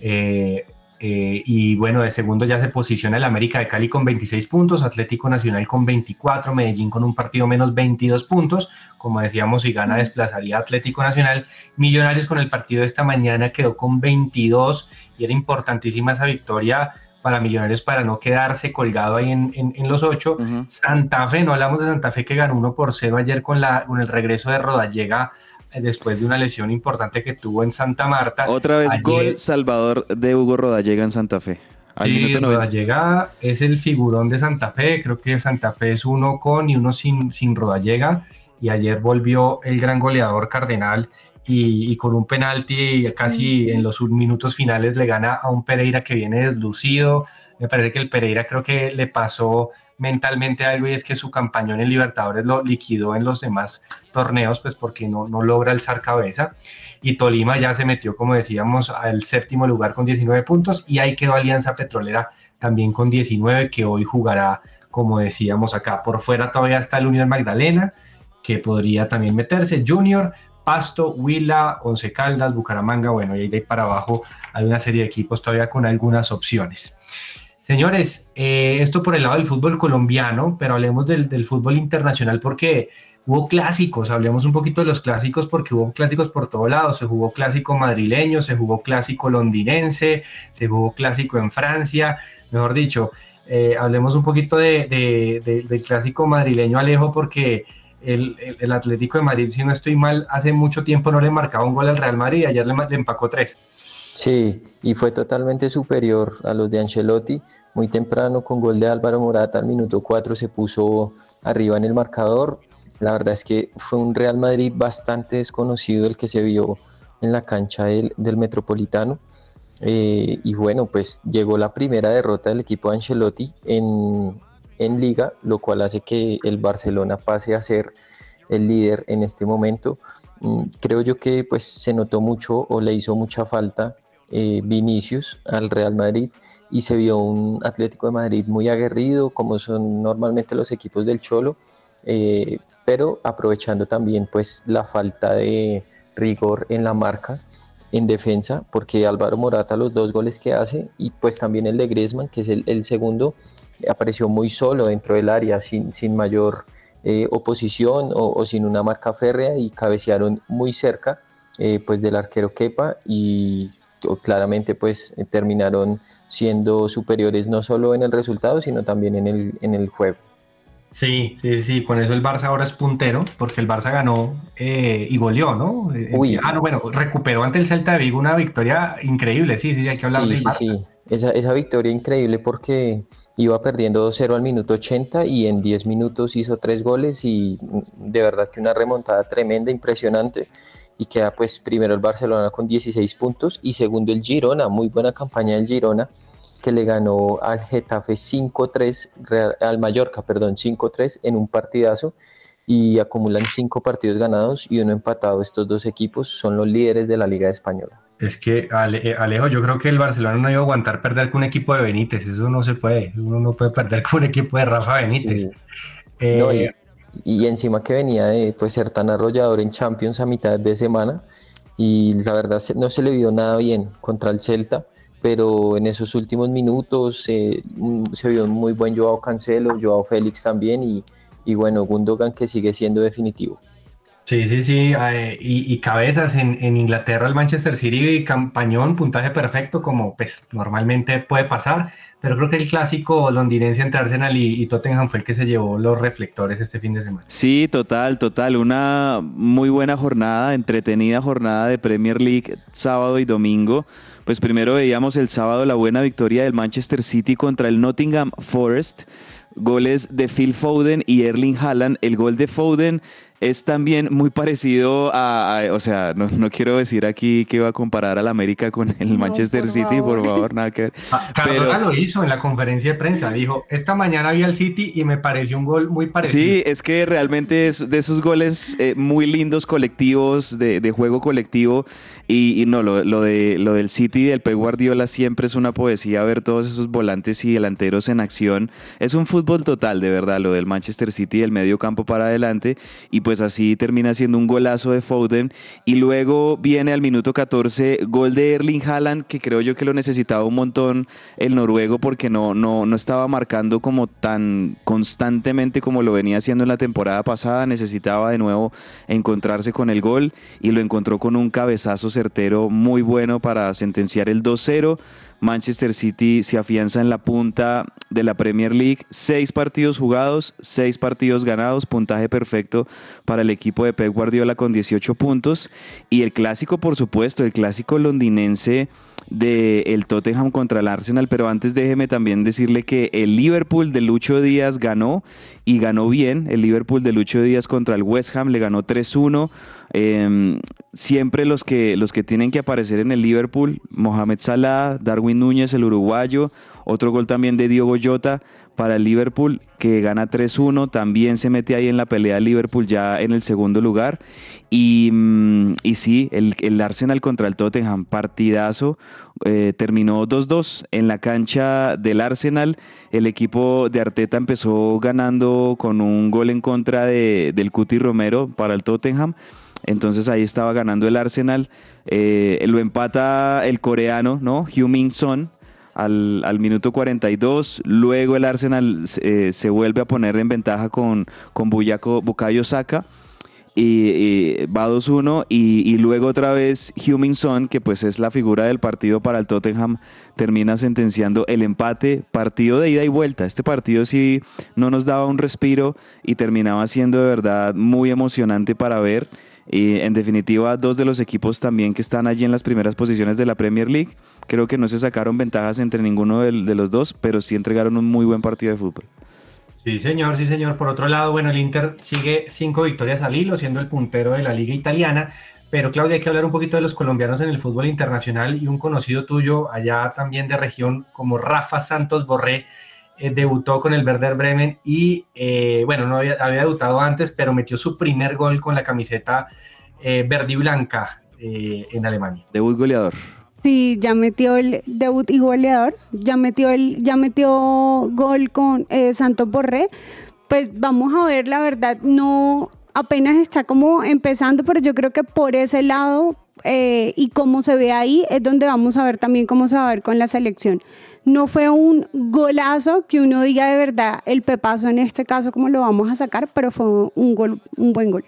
Eh, eh, y bueno, de segundo ya se posiciona el América de Cali con 26 puntos, Atlético Nacional con 24, Medellín con un partido menos 22 puntos. Como decíamos, si gana desplazaría Atlético Nacional. Millonarios con el partido de esta mañana quedó con 22 y era importantísima esa victoria para Millonarios para no quedarse colgado ahí en, en, los ocho. Santa Fe, no hablamos de Santa Fe que ganó 1 por 0 ayer con, la, con el regreso de Rodallega eh, después de una lesión importante que tuvo en Santa Marta. Otra vez gol Salvador de Hugo Rodallega en Santa Fe. Sí, Rodallega es el figurón de Santa Fe, creo que Santa Fe es uno con y uno sin, sin Rodallega y ayer volvió el gran goleador Cardenal y, con un penalti casi en los minutos finales le gana a un Pereira que viene deslucido. Me parece que el Pereira creo que le pasó mentalmente algo y es que su campañón en Libertadores lo liquidó en los demás torneos, pues porque no, no logra alzar cabeza. Y Tolima ya se metió, como decíamos, al séptimo lugar con 19 puntos y ahí quedó Alianza Petrolera también con 19, que hoy jugará, como decíamos acá. Por fuera todavía está el Unión Magdalena, que podría también meterse. Junior, Pasto, Huila, Once Caldas, Bucaramanga, bueno, y ahí de ahí para abajo hay una serie de equipos todavía con algunas opciones. Señores, eh, esto por el lado del fútbol colombiano, pero hablemos del, fútbol internacional porque hubo clásicos, hablemos un poquito de los clásicos porque hubo clásicos por todos lados, se jugó clásico madrileño, se jugó clásico londinense, se jugó clásico en Francia, mejor dicho, eh, hablemos un poquito de, del clásico madrileño Alejo porque el, Atlético de Madrid, si no estoy mal, hace mucho tiempo no le marcaba un gol al Real Madrid y ayer le, empacó tres. Sí, y fue totalmente superior a los de Ancelotti. Muy temprano, con gol de Álvaro Morata al minuto 4, se puso arriba en el marcador. La verdad es que fue un Real Madrid bastante desconocido el que se vio en la cancha del, Metropolitano. Eh, y bueno, pues llegó la primera derrota del equipo de Ancelotti en, en liga, lo cual hace que el Barcelona pase a ser el líder en este momento. Mm, creo yo que pues se notó mucho o le hizo mucha falta eh, Vinicius al Real Madrid y se vio un Atlético de Madrid muy aguerrido como son normalmente los equipos del Cholo, eh, pero aprovechando también pues la falta de rigor en la marca en defensa, porque Álvaro Morata los dos goles que hace y pues también el de Griezmann, que es el, el segundo, apareció muy solo dentro del área, sin, sin mayor eh, oposición o, sin una marca férrea y cabecearon muy cerca eh, pues del arquero Kepa y claramente pues terminaron siendo superiores no solo en el resultado sino también en el, en el juego. Sí, sí, sí, con eso el Barça ahora es puntero, porque el Barça ganó eh, y goleó, ¿no? Eh, Uy. Ah, no, bueno, recuperó ante el Celta de Vigo una victoria increíble, sí, sí, hay que hablar sí, sí, Sí, esa, esa victoria increíble porque iba perdiendo 2-0 al minuto 80 y en 10 minutos hizo tres goles y de verdad que una remontada tremenda, impresionante y queda pues primero el Barcelona con 16 puntos y segundo el Girona, muy buena campaña del Girona que le ganó al Getafe 5-3, al Mallorca, perdón, 5-3 en un partidazo y acumulan cinco partidos ganados y uno empatado. Estos dos equipos son los líderes de la Liga Española. Es que, eh, Alejo, yo creo que el Barcelona no iba a aguantar perder con un equipo de Benítez. Eso no se puede. Uno no puede perder con un equipo de Rafa Benítez. Eh, y, encima que venía de pues, ser tan arrollador en Champions a mitad de semana. Y la verdad no se le vio nada bien contra el Celta pero en esos últimos minutos eh, mm, se vio un muy buen Joao Cancelo, Joao Félix también y, y bueno, Gundogan que sigue siendo definitivo. Sí, sí, sí, eh, y, cabezas en, en, Inglaterra el Manchester City campañón, puntaje perfecto como pues normalmente puede pasar, pero creo que el clásico londinense entre Arsenal y, y, Tottenham fue el que se llevó los reflectores este fin de semana. Sí, total, total, una muy buena jornada, entretenida jornada de Premier League sábado y domingo. Pues primero veíamos el sábado la buena victoria del Manchester City contra el Nottingham Forest. Goles de Phil Foden y Erling Haaland. El gol de Foden es también muy parecido a, o sea, no, no, quiero decir aquí que va a comparar al América con el Manchester City, por favor, nada que ver. Pero lo hizo en la conferencia de prensa, dijo, esta mañana vi al City y me pareció un gol muy parecido. Sí, es que realmente es de esos goles eh, muy lindos colectivos, de, de juego colectivo, y, y no, lo, de, lo del City del Pep Guardiola siempre es una poesía ver todos esos volantes y delanteros en acción. Es un fútbol total, de verdad, lo del Manchester City del medio campo para adelante, y pues así termina siendo un golazo de Foden. Y luego viene al minuto 14 gol de Erling Haaland, que creo yo que lo necesitaba un montón el noruego porque no, no, no estaba marcando como tan constantemente como lo venía haciendo en la temporada pasada. Necesitaba de nuevo encontrarse con el gol y lo encontró con un cabezazo certero muy bueno para sentenciar el 2-0. Manchester City se afianza en la punta de la Premier League. Seis partidos jugados, seis partidos ganados, puntaje perfecto para el equipo de Pep Guardiola con 18 puntos. Y el clásico, por supuesto, el clásico londinense del el Tottenham contra el Arsenal, pero antes déjeme también decirle que el Liverpool de Lucho Díaz ganó y ganó bien. El Liverpool de Lucho Díaz contra el West Ham le ganó 3-1. Em, siempre los que, los que tienen que aparecer en el Liverpool, Mohamed Salah, Darwin Núñez, el uruguayo, otro gol también de Diogo Jota para el Liverpool, que gana 3-1, también se mete ahí en la pelea de Liverpool ya en el segundo lugar. Y, mm, y sí, el, el, Arsenal contra el Tottenham, partidazo, eh, terminó 2-2 en la cancha del Arsenal. El equipo de Arteta empezó ganando con un gol en contra de, del Cuti Romero para el Tottenham. Entonces ahí estaba ganando el Arsenal. Eh, lo empata el coreano, ¿no? Heung-Min Son al, al, minuto 42. Luego el Arsenal eh, se vuelve a poner en ventaja con, con Bukayo Saka. Y, va 2-1 y, y, luego otra vez Heung-Min Son, que pues es la figura del partido para el Tottenham, termina sentenciando el empate, partido de ida y vuelta. Este partido sí no nos daba un respiro y terminaba siendo de verdad muy emocionante para ver. Y en definitiva, dos de los equipos también que están allí en las primeras posiciones de la Premier League, creo que no se sacaron ventajas entre ninguno de, los dos, pero sí entregaron un muy buen partido de fútbol. Sí, señor, sí, señor. Por otro lado, bueno, el Inter sigue cinco victorias al hilo, siendo el puntero de la liga italiana. Pero Claudia, hay que hablar un poquito de los colombianos en el fútbol internacional y un conocido tuyo allá también de región como Rafa Santos Borré, eh, debutó con el Werder Bremen y, eh, bueno, no había, debutado antes, pero metió su primer gol con la camiseta eh, verde y blanca en Alemania. Debut goleador. Sí, ya metió el debut y goleador, ya metió el, ya metió gol con Santos Borré. Pues vamos a ver, la verdad, no apenas está como empezando, pero yo creo que por ese lado y cómo se ve ahí es donde vamos a ver también cómo se va a ver con la selección no fue un golazo que uno diga de verdad el pepazo en este caso como lo vamos a sacar, pero fue un gol, un buen gol.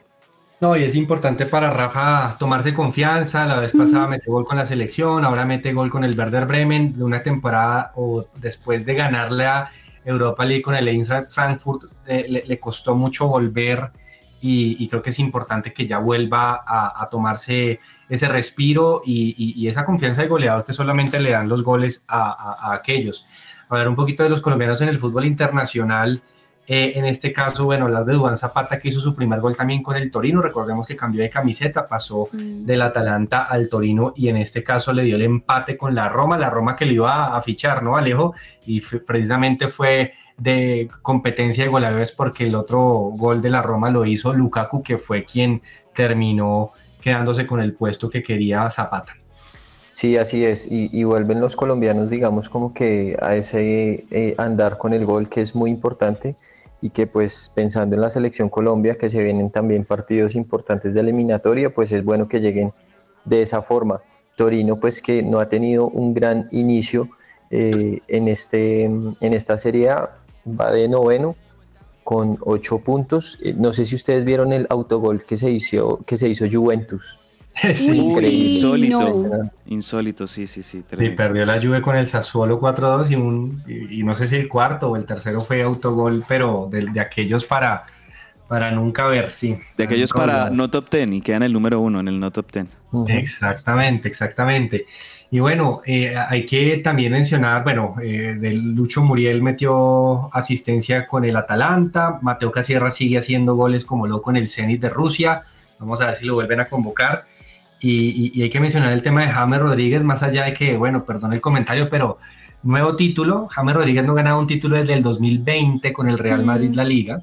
No, y es importante para Rafa tomarse confianza. La vez pasada metió gol con la selección, ahora mete gol con el Werder Bremen de una temporada o después de ganarle Europa League con el Eintracht Frankfurt, eh, le, costó mucho volver y, creo que es importante que ya vuelva a, tomarse ese respiro y, esa confianza de goleador que solamente le dan los goles a, a aquellos. Hablar un poquito de los colombianos en el fútbol internacional. Eh, en este caso, bueno, hablar de Duván Zapata que hizo su primer gol también con el Torino. Recordemos que cambió de camiseta, pasó mm. del Atalanta al Torino y en este caso le dio el empate con la Roma, la Roma que le iba a, fichar, ¿no, Alejo? Y precisamente fue de competencia de goleadores porque el otro gol de la Roma lo hizo Lukaku, que fue quien terminó quedándose con el puesto que quería Zapata. Sí, así es. Y, vuelven los colombianos, digamos, como que a ese eh, andar con el gol que es muy importante y que pues pensando en la selección Colombia, que se vienen también partidos importantes de eliminatoria, pues es bueno que lleguen de esa forma. Torino pues que no ha tenido un gran inicio eh, en, este, en esta serie va de noveno con ocho puntos. Eh, no sé si ustedes vieron el autogol que se hizo, que se hizo Juventus. insólito. Insólito, sí, sí, sí. Y perdió la Juve con el Sassuolo 4-2 y, un, y, no sé si el cuarto o el tercero fue autogol, pero de, aquellos para, para nunca ver, sí. De aquellos para no top 10 y quedan el número uno en el no top 10. Exactamente, exactamente. Y bueno, eh, hay que también mencionar, bueno, eh, Lucho Muriel metió asistencia con el Atalanta, Mateo Casierra sigue haciendo goles como loco en el Zenit de Rusia, vamos a ver si lo vuelven a convocar. Y, hay que mencionar el tema de James Rodríguez, más allá de que, bueno, perdón el comentario, pero nuevo título. James Rodríguez no ganaba un título desde el 2020 con el Real Madrid La Liga.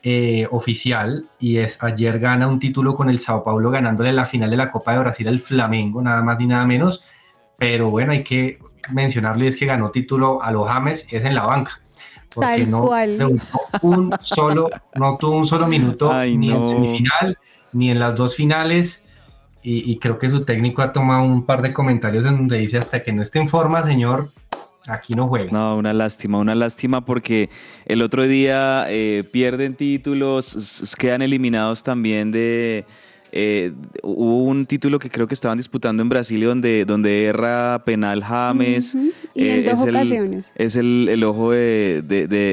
Eh, oficial y es ayer gana un título con el Sao Paulo ganándole la final de la Copa de Brasil al Flamengo, nada más ni nada menos. Pero bueno, hay que mencionarle es que ganó título a los James, es en la banca. Porque no un solo, no tuvo un solo minuto ni en semifinal ni en las dos finales y, creo que su técnico ha tomado un par de comentarios en donde dice hasta que no esté en forma, señor, aquí no juega. No, una lástima, una lástima porque el otro día eh, pierden títulos, quedan eliminados también de... Eh, hubo un título que creo que estaban disputando en Brasil donde, donde erra penal James. Eh, es, el, es el, ojo de,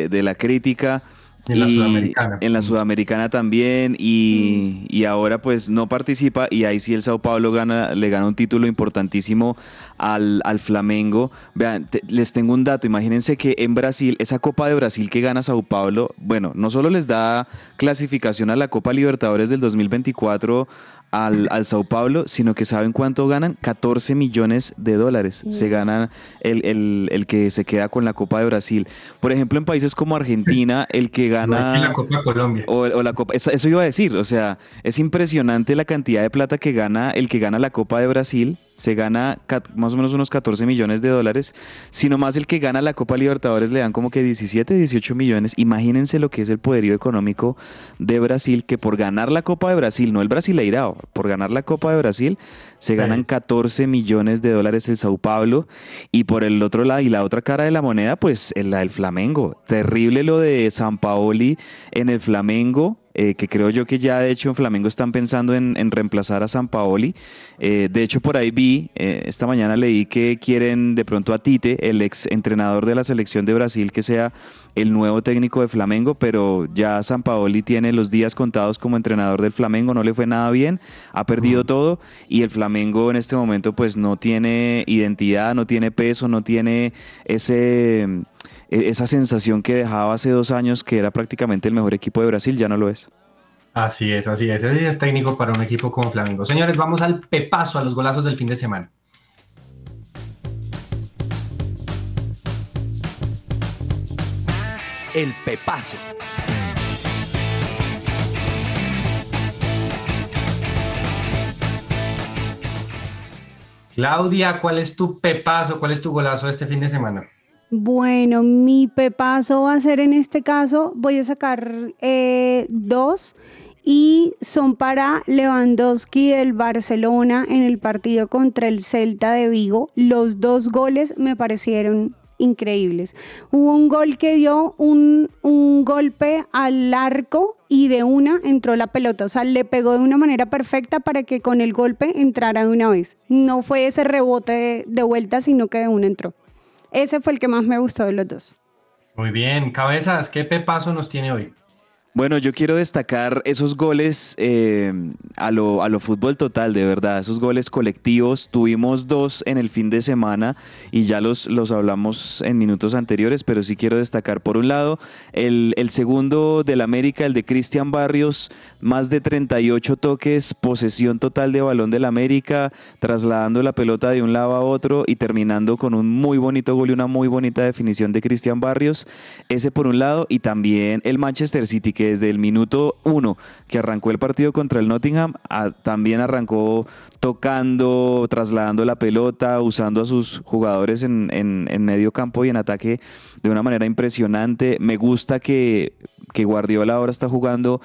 de la crítica. En la Sudamericana. En la Sudamericana también. Y, y, ahora pues no participa. Y ahí sí el Sao Paulo gana, le gana un título importantísimo al, al Flamengo. Vean, les tengo un dato. Imagínense que en Brasil, esa Copa de Brasil que gana Sao Paulo, bueno, no solo les da clasificación a la Copa Libertadores del 2024 al, al, Sao Paulo, sino que ¿saben cuánto ganan? 14 millones de dólares. Se ganan el, el, que se queda con la Copa de Brasil. Por ejemplo, en países como Argentina, el que gana... la Copa Colombia. O, la Copa... Eso iba a decir, o sea, es impresionante la cantidad de plata que gana el que gana la Copa de Brasil se gana más o menos unos 14 millones de dólares, sino más el que gana la Copa Libertadores le dan como que 17, 18 millones. Imagínense lo que es el poderío económico de Brasil, que por ganar la Copa de Brasil, no el Brasileirao, por ganar la Copa de Brasil, se ganan 14 millones de dólares el Sao Paulo y por el otro lado y la otra cara de la moneda, pues la del Flamengo. Terrible lo de San Paoli en el Flamengo eh, que creo yo que ya de hecho en Flamengo están pensando en, reemplazar a San Paoli. Eh, de hecho, por ahí vi, eh, esta mañana leí que quieren de pronto a Tite, el ex entrenador de la selección de Brasil, que sea el nuevo técnico de Flamengo, pero ya San Paoli tiene los días contados como entrenador del Flamengo, no le fue nada bien, ha perdido todo y el Flamengo en este momento pues no tiene identidad, no tiene peso, no tiene ese esa sensación que dejaba hace dos años que era prácticamente el mejor equipo de Brasil, ya no lo es. Así es, así es. Ese es técnico para un equipo como Flamengo. Señores, vamos al pepazo, a los golazos del fin de semana. El pepazo. Claudia, ¿cuál es tu pepazo? ¿Cuál es tu golazo de este fin de semana? Bueno, mi pepazo va a ser en este caso, voy a sacar eh, dos y son para Lewandowski del Barcelona en el partido contra el Celta de Vigo. Los dos goles me parecieron increíbles. Hubo un gol que dio un, un, golpe al arco y de una entró la pelota. O sea, le pegó de una manera perfecta para que con el golpe entrara de una vez. No fue ese rebote de, de vuelta, sino que de una entró. Ese fue el que más me gustó de los dos. Muy bien, cabezas, ¿qué pepazo nos tiene hoy? Bueno, yo quiero destacar esos goles eh, a, lo, a lo fútbol total, de verdad, esos goles colectivos. Tuvimos dos en el fin de semana y ya los, los hablamos en minutos anteriores, pero sí quiero destacar por un lado el, el segundo del América, el de Cristian Barrios, más de 38 toques, posesión total de balón del América, trasladando la pelota de un lado a otro y terminando con un muy bonito gol y una muy bonita definición de Cristian Barrios. Ese por un lado y también el Manchester City que desde el minuto uno que arrancó el partido contra el Nottingham, también arrancó tocando, trasladando la pelota, usando a sus jugadores en, en medio campo y en ataque de una manera impresionante. Me gusta que que Guardiola ahora está jugando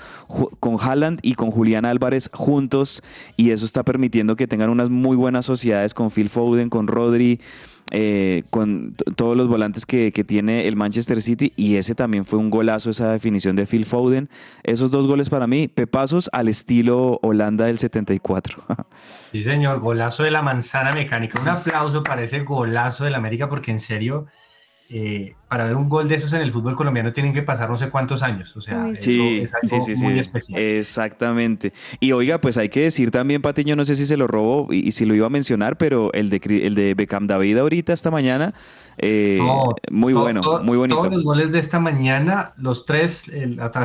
con Haaland y con Julián Álvarez juntos y eso está permitiendo que tengan unas muy buenas sociedades con Phil Foden, con Rodri, eh, con todos los volantes que, tiene el Manchester City y ese también fue un golazo, esa definición de Phil Foden. Esos dos goles para mí, pepazos al estilo Holanda del 74. Sí, señor, golazo de la manzana mecánica. Un aplauso para ese golazo del América porque en serio eh, para ver un gol de esos en el fútbol colombiano tienen que pasar no sé cuántos años. O sea, sí, sí, sí, muy especial. Exactamente. Y oiga, pues hay que decir también, Patiño, no sé si se lo robó y, si lo iba a mencionar, pero el de, el de Beckham David ahorita, esta mañana, eh, muy bueno, muy bonito. Todos los goles de esta mañana, los tres,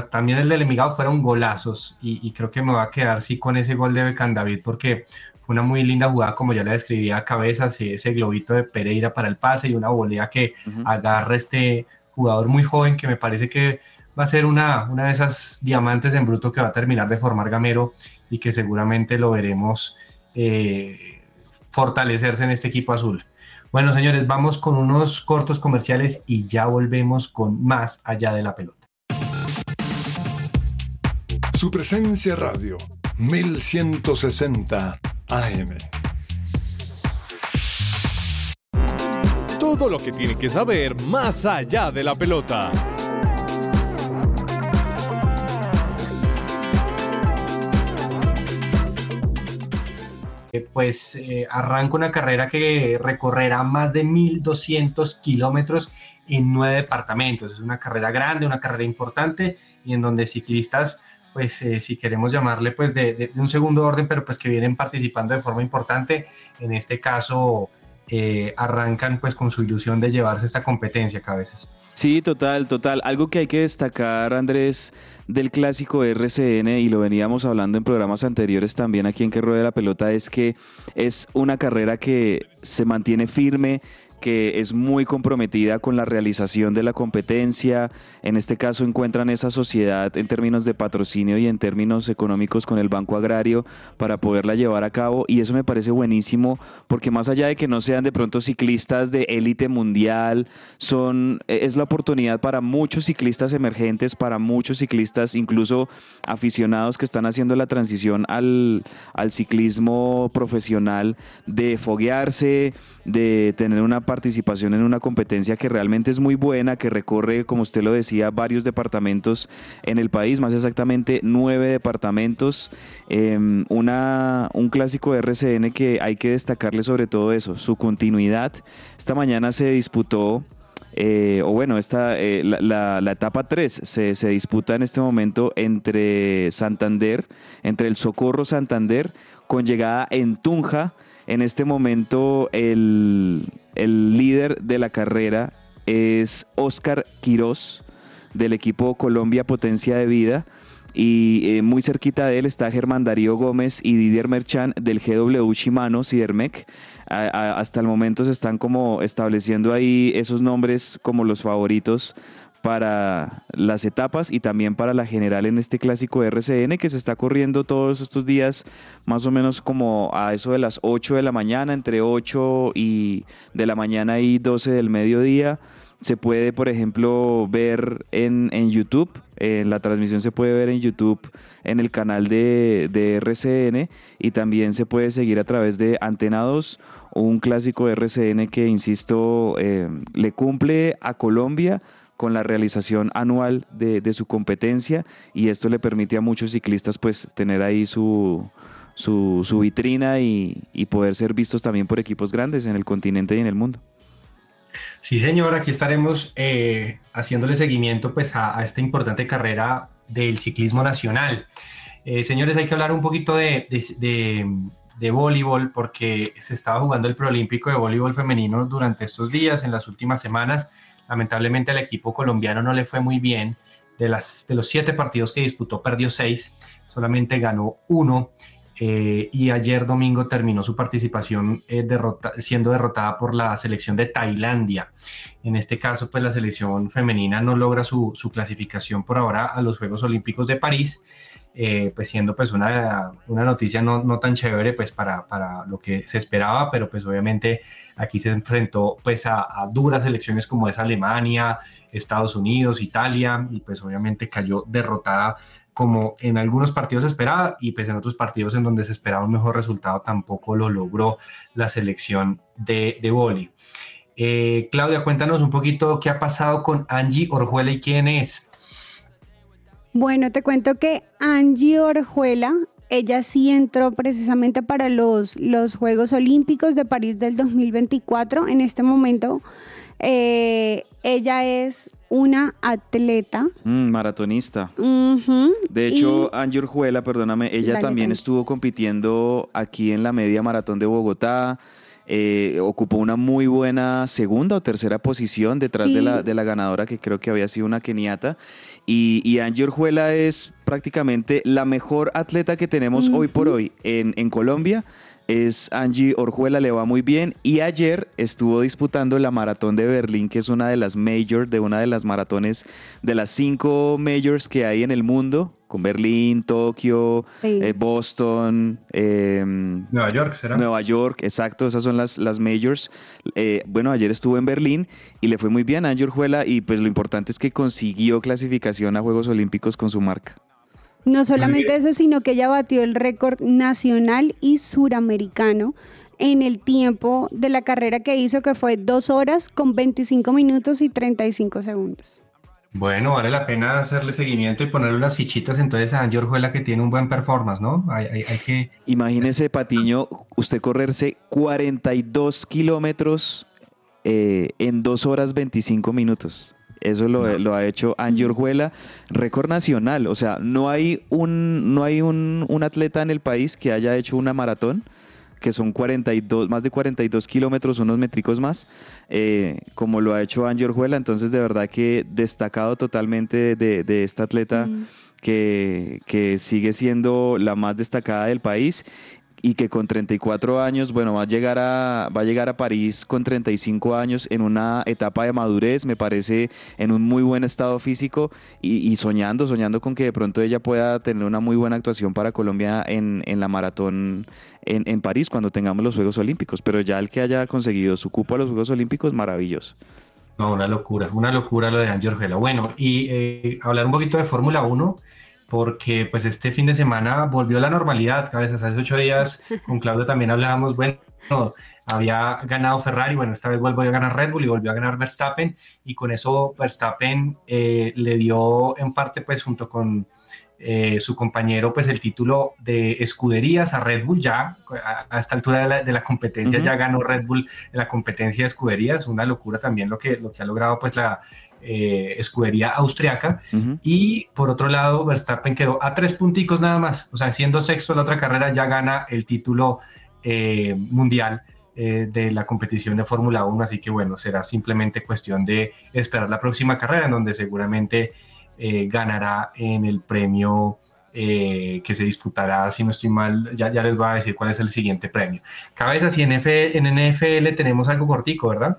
también el del Envigado, fueron golazos. Y, y, creo que me va a quedar sí con ese gol de Beckham David porque una muy linda jugada, como ya la describía a cabezas, ese globito de Pereira para el pase y una volea que agarra este jugador muy joven que me parece que va a ser una, una de esas diamantes en bruto que va a terminar de formar Gamero y que seguramente lo veremos eh, fortalecerse en este equipo azul. Bueno, señores, vamos con unos cortos comerciales y ya volvemos con más allá de la pelota. Su presencia radio 1160 AM. Todo lo que tiene que saber más allá de la pelota. Eh, pues eh, arranca una carrera que recorrerá más de 1.200 kilómetros en nueve departamentos. Es una carrera grande, una carrera importante y en donde ciclistas pues eh, si queremos llamarle pues de, un segundo orden, pero pues que vienen participando de forma importante, en este caso eh, arrancan pues con su ilusión de llevarse esta competencia cabezas. Sí, total, total. Algo que hay que destacar, Andrés, del clásico RCN, y lo veníamos hablando en programas anteriores también aquí en Que Rueda la Pelota, es que es una carrera que se mantiene firme, que es muy comprometida con la realización de la competencia. En este caso encuentran esa sociedad en términos de patrocinio y en términos económicos con el Banco Agrario para poderla llevar a cabo y eso me parece buenísimo porque más allá de que no sean de pronto ciclistas de élite mundial, son es la oportunidad para muchos ciclistas emergentes, para muchos ciclistas incluso aficionados que están haciendo la transición al, al ciclismo profesional de foguearse, de tener una participación en una competencia que realmente es muy buena, que recorre, como usted lo decía, varios departamentos en el país, más exactamente nueve departamentos. Em, una, un clásico de RCN que hay que destacarle sobre todo eso, su continuidad. Esta mañana se disputó eh, o bueno, esta, eh, la, etapa 3 se, se, disputa en este momento entre Santander, entre el Socorro Santander, con llegada en Tunja, en este momento el, líder de la carrera es Oscar Quirós del equipo Colombia Potencia de Vida y eh, muy cerquita de él está Germán Darío Gómez y Didier Merchan del GW Shimano Sidermec. hasta el momento se están como estableciendo ahí esos nombres como los favoritos para las etapas y también para la general en este clásico RCN que se está corriendo todos estos días más o menos como a eso de las 8 de la mañana, entre 8 y de la mañana y 12 del mediodía. Se puede, por ejemplo, ver en, en YouTube, en la transmisión se puede ver en YouTube en el canal de, de RCN y también se puede seguir a través de Antena 2, un clásico de RCN que, insisto, eh, le cumple a Colombia con la realización anual de, su competencia y esto le permite a muchos ciclistas pues tener ahí su, su, vitrina y, poder ser vistos también por equipos grandes en el continente y en el mundo. Sí, señor, aquí estaremos eh, haciéndole seguimiento pues, a, esta importante carrera del ciclismo nacional. Eh, señores, hay que hablar un poquito de, de, voleibol porque se estaba jugando el Proolímpico de voleibol femenino durante estos días, en las últimas semanas. Lamentablemente al equipo colombiano no le fue muy bien. De, las, de los siete partidos que disputó, perdió seis, solamente ganó uno. Eh, y ayer domingo terminó su participación eh, siendo derrotada por la selección de Tailandia. En este caso, pues la selección femenina no logra su, clasificación por ahora a los Juegos Olímpicos de París, eh, pues siendo pues una, una noticia no, no, tan chévere pues para, para, lo que se esperaba, pero pues obviamente aquí se enfrentó pues a, a duras selecciones como es Alemania, Estados Unidos, Italia, y pues obviamente cayó derrotada como en algunos partidos esperaba y pues en otros partidos en donde se esperaba un mejor resultado tampoco lo logró la selección de, de boli. Eh, Claudia, cuéntanos un poquito qué ha pasado con Angie Orjuela y quién es. Bueno, te cuento que Angie Orjuela, ella sí entró precisamente para los, los Juegos Olímpicos de París del 2024. En este momento, eh, ella es una atleta. Mm, maratonista. De hecho, Angie Urjuela, perdóname, ella también estuvo compitiendo aquí en la media maratón de Bogotá. Eh, ocupó una muy buena segunda o tercera posición detrás de, la, de la ganadora que creo que había sido una keniata. Y, y Angie Urjuela es prácticamente la mejor atleta que tenemos hoy por hoy en, en Colombia. Es Angie Orjuela, le va muy bien. Y ayer estuvo disputando la maratón de Berlín, que es una de las majors, de una de las maratones, de las cinco majors que hay en el mundo, con Berlín, Tokio, eh, Boston. Em, Nueva York, ¿será? Nueva York, exacto, esas son las, las majors. Eh, bueno, ayer estuvo en Berlín y le fue muy bien a Angie Orjuela y pues lo importante es que consiguió clasificación a Juegos Olímpicos con su marca. No solamente eso, sino que ella batió el récord nacional y suramericano en el tiempo de la carrera que hizo, que fue dos horas con 25 minutos y 35 segundos. Bueno, vale la pena hacerle seguimiento y ponerle unas fichitas entonces a Angie Orjuela que tiene un buen performance, ¿no? Hay, que... Imagínese, Patiño, usted correrse 42 kilómetros eh, en dos horas 25 minutos. Eso lo, ha hecho Angie Orjuela, récord nacional. O sea, no hay un, no hay un, atleta en el país que haya hecho una maratón que son 42, más de 42 kilómetros, unos métricos más, eh, como lo ha hecho Angie Orjuela. Entonces, de verdad que destacado totalmente de, esta atleta que, que, sigue siendo la más destacada del país y que con 34 años, bueno, va a llegar a, va a, llegar a París con 35 años en una etapa de madurez, me parece en un muy buen estado físico y, soñando, soñando con que de pronto ella pueda tener una muy buena actuación para Colombia en, en la maratón en, en, París cuando tengamos los Juegos Olímpicos. Pero ya el que haya conseguido su cupo a los Juegos Olímpicos, maravilloso. No, una locura, una locura lo de Ángel Orgela. Bueno, y eh, hablar un poquito de Fórmula 1 porque pues este fin de semana volvió a la normalidad. A veces hace ocho días con Claudio también hablábamos, bueno, había ganado Ferrari, bueno, esta vez volvió a ganar Red Bull y volvió a ganar Verstappen y con eso Verstappen eh, le dio en parte pues junto con eh, su compañero pues el título de escuderías a Red Bull ya a, esta altura de la, competencia ya ganó Red Bull en la competencia de escuderías una locura también lo que, lo que ha logrado pues la, eh, escudería austriaca. Y por otro lado, Verstappen quedó a tres punticos nada más. O sea, siendo sexto la otra carrera, ya gana el título eh, mundial de la competición de Fórmula 1. Así que bueno, será simplemente cuestión de esperar la próxima carrera, en donde seguramente ganará en el premio. que se disputará, si no estoy mal, ya, les voy a decir cuál es el siguiente premio. Cabezas y en, NFL tenemos algo cortico, ¿verdad?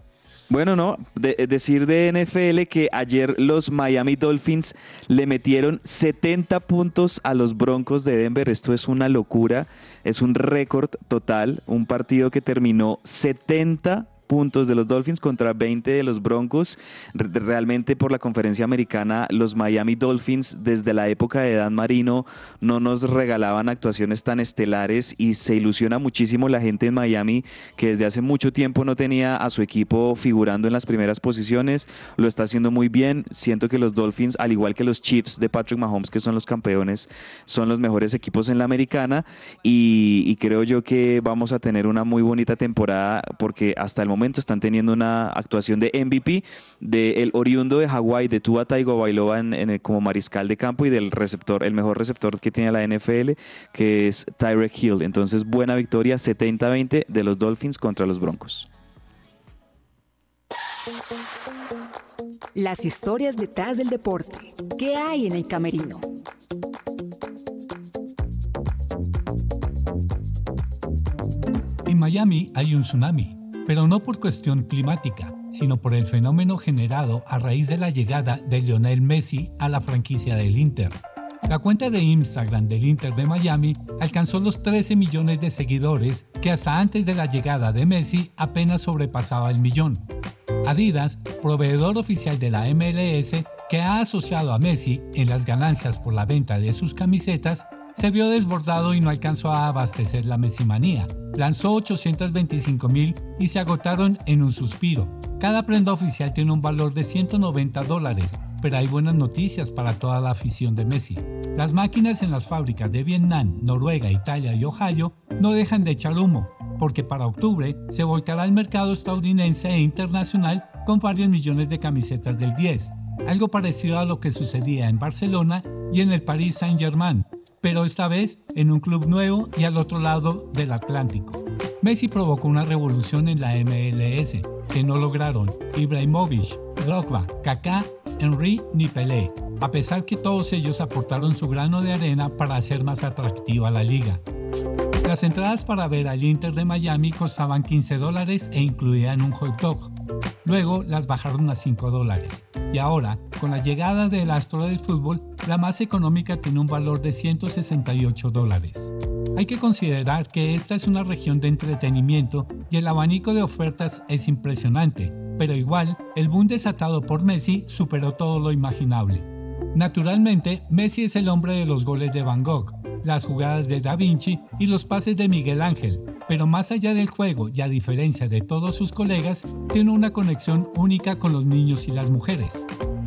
Bueno, no, decir de NFL que ayer los Miami Dolphins le metieron 70 puntos a los Broncos de Denver. Esto es una locura, es un récord total, un partido que terminó 70 puntos de los Dolphins contra 20 de los Broncos. Realmente por la conferencia americana, los Miami Dolphins desde la época de Dan Marino no nos regalaban actuaciones tan estelares y se ilusiona muchísimo la gente en Miami que desde hace mucho tiempo no tenía a su equipo figurando en las primeras posiciones. Lo está haciendo muy bien. Siento que los Dolphins, al igual que los Chiefs de Patrick Mahomes, que son los campeones, son los mejores equipos en la americana y, creo yo que vamos a tener una muy bonita temporada porque hasta el momento están teniendo una actuación de MVP del oriundo de Hawái, de Tua Tagovailoa en, como mariscal de campo y del receptor, el mejor receptor que tiene la NFL, que es Tyrek Hill. Entonces, buena victoria 70-20 de los Dolphins contra los Broncos. Las historias detrás del deporte. ¿Qué hay en el camerino? En Miami hay un tsunami, pero no por cuestión climática, sino por el fenómeno generado a raíz de la llegada de Lionel Messi a la franquicia del Inter. La cuenta de Instagram del Inter de Miami alcanzó los 13 millones de seguidores que hasta antes de la llegada de Messi apenas sobrepasaba el millón. Adidas, proveedor oficial de la MLS que ha asociado a Messi en las ganancias por la venta de sus camisetas, se vio desbordado y no alcanzó a abastecer la Messimanía. Lanzó 825 mil y se agotaron en un suspiro. Cada prenda oficial tiene un valor de 190 dólares, pero hay buenas noticias para toda la afición de Messi. Las máquinas en las fábricas de Vietnam, Noruega, Italia y Ohio no dejan de echar humo, porque para octubre se volcará al mercado estadounidense e internacional con varios millones de camisetas del 10, algo parecido a lo que sucedía en Barcelona y en el Paris Saint-Germain, pero esta vez en un club nuevo y al otro lado del Atlántico. Messi provocó una revolución en la MLS que no lograron Ibrahimovic, Drogba, Kaká, Henry ni Pelé, a pesar que todos ellos aportaron su grano de arena para hacer más atractiva la liga. Las entradas para ver al Inter de Miami costaban 15 dólares e incluían un hot dog. Luego las bajaron a 5 dólares. Y ahora, con la llegada del astro del fútbol, la más económica tiene un valor de 168 dólares. Hay que considerar que esta es una región de entretenimiento y el abanico de ofertas es impresionante, pero igual el boom desatado por Messi superó todo lo imaginable. Naturalmente, Messi es el hombre de los goles de Van Gogh, las jugadas de Da Vinci y los pases de Miguel Ángel, pero más allá del juego y a diferencia de todos sus colegas, tiene una conexión única con los niños y las mujeres.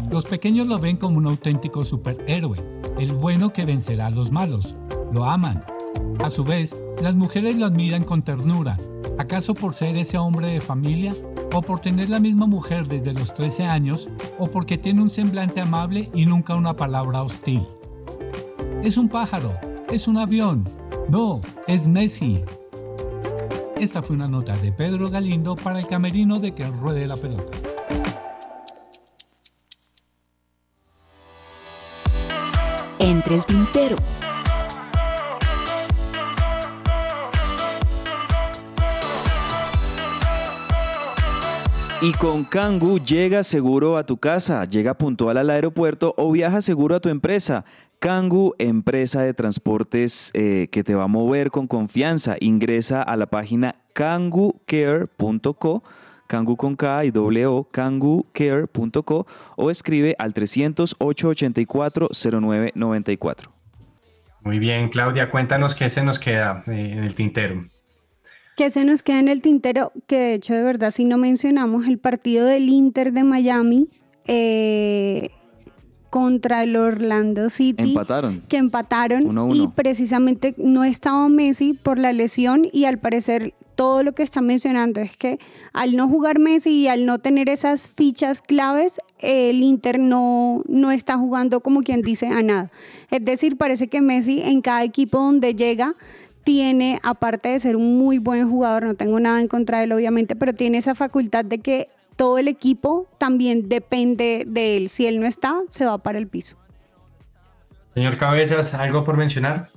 Los pequeños lo ven como un auténtico superhéroe, el bueno que vencerá a los malos. Lo aman. A su vez, las mujeres lo admiran con ternura, acaso por ser ese hombre de familia o por tener la misma mujer desde los 13 años o porque tiene un semblante amable y nunca una palabra hostil. Es un pájaro, es un avión. No, es Messi. Esta fue una nota de Pedro Galindo para el camerino de que ruede la pelota. Entre el tintero. Y con Kangu llega seguro a tu casa, llega puntual al aeropuerto o viaja seguro a tu empresa. Kangu, empresa de transportes eh, que te va a mover con confianza. Ingresa a la página kangucare.co, kangu con K y doble O, kangucare.co o escribe al 300-884-0994. Muy bien, Claudia, cuéntanos qué se nos queda eh, en el tintero. ¿Qué se nos queda en el tintero? Que de hecho, de verdad, si no mencionamos el partido del Inter de Miami, eh, contra el Orlando City. Empataron. Que empataron. Y precisamente no estaba Messi por la lesión y al parecer todo lo que está mencionando es que al no jugar Messi y al no tener esas fichas claves, el Inter no, no está jugando como quien dice a nada. Es decir, parece que Messi en cada equipo donde llega tiene, aparte de ser un muy buen jugador, no tengo nada en contra de él obviamente, pero tiene esa facultad de que todo el equipo también depende de él. Si él no está, se va para el piso. Señor Cabezas, ¿algo por mencionar?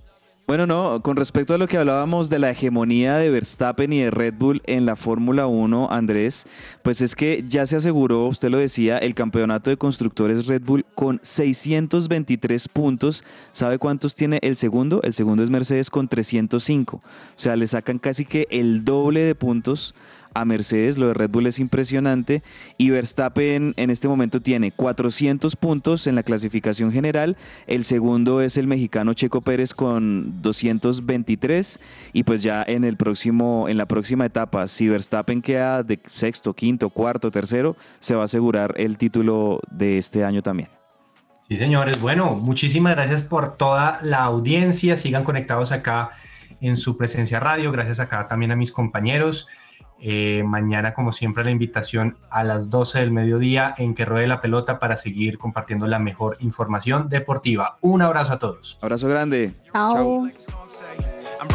Bueno, no, con respecto a lo que hablábamos de la hegemonía de Verstappen y de Red Bull en la Fórmula 1, Andrés, pues es que ya se aseguró, usted lo decía, el campeonato de constructores Red Bull con 623 puntos. ¿Sabe cuántos tiene el segundo? El segundo es Mercedes con 305. O sea, le sacan casi que el doble de puntos a Mercedes. Lo de Red Bull es impresionante. Y Verstappen en este momento tiene 400 puntos en la clasificación general. El segundo es el mexicano Checo Pérez con 223. Y pues ya en, el próximo, en la próxima etapa, si Verstappen queda de sexto, quinto, cuarto, tercero, se va a asegurar el título de este año también. Sí, señores. Bueno, muchísimas gracias por toda la audiencia. Sigan conectados acá en su presencia radio. Gracias acá también a mis compañeros. Eh, mañana, como siempre, la invitación a las 12 del mediodía en que ruede la pelota para seguir compartiendo la mejor información deportiva. Un abrazo a todos. Abrazo grande. Chao. I'm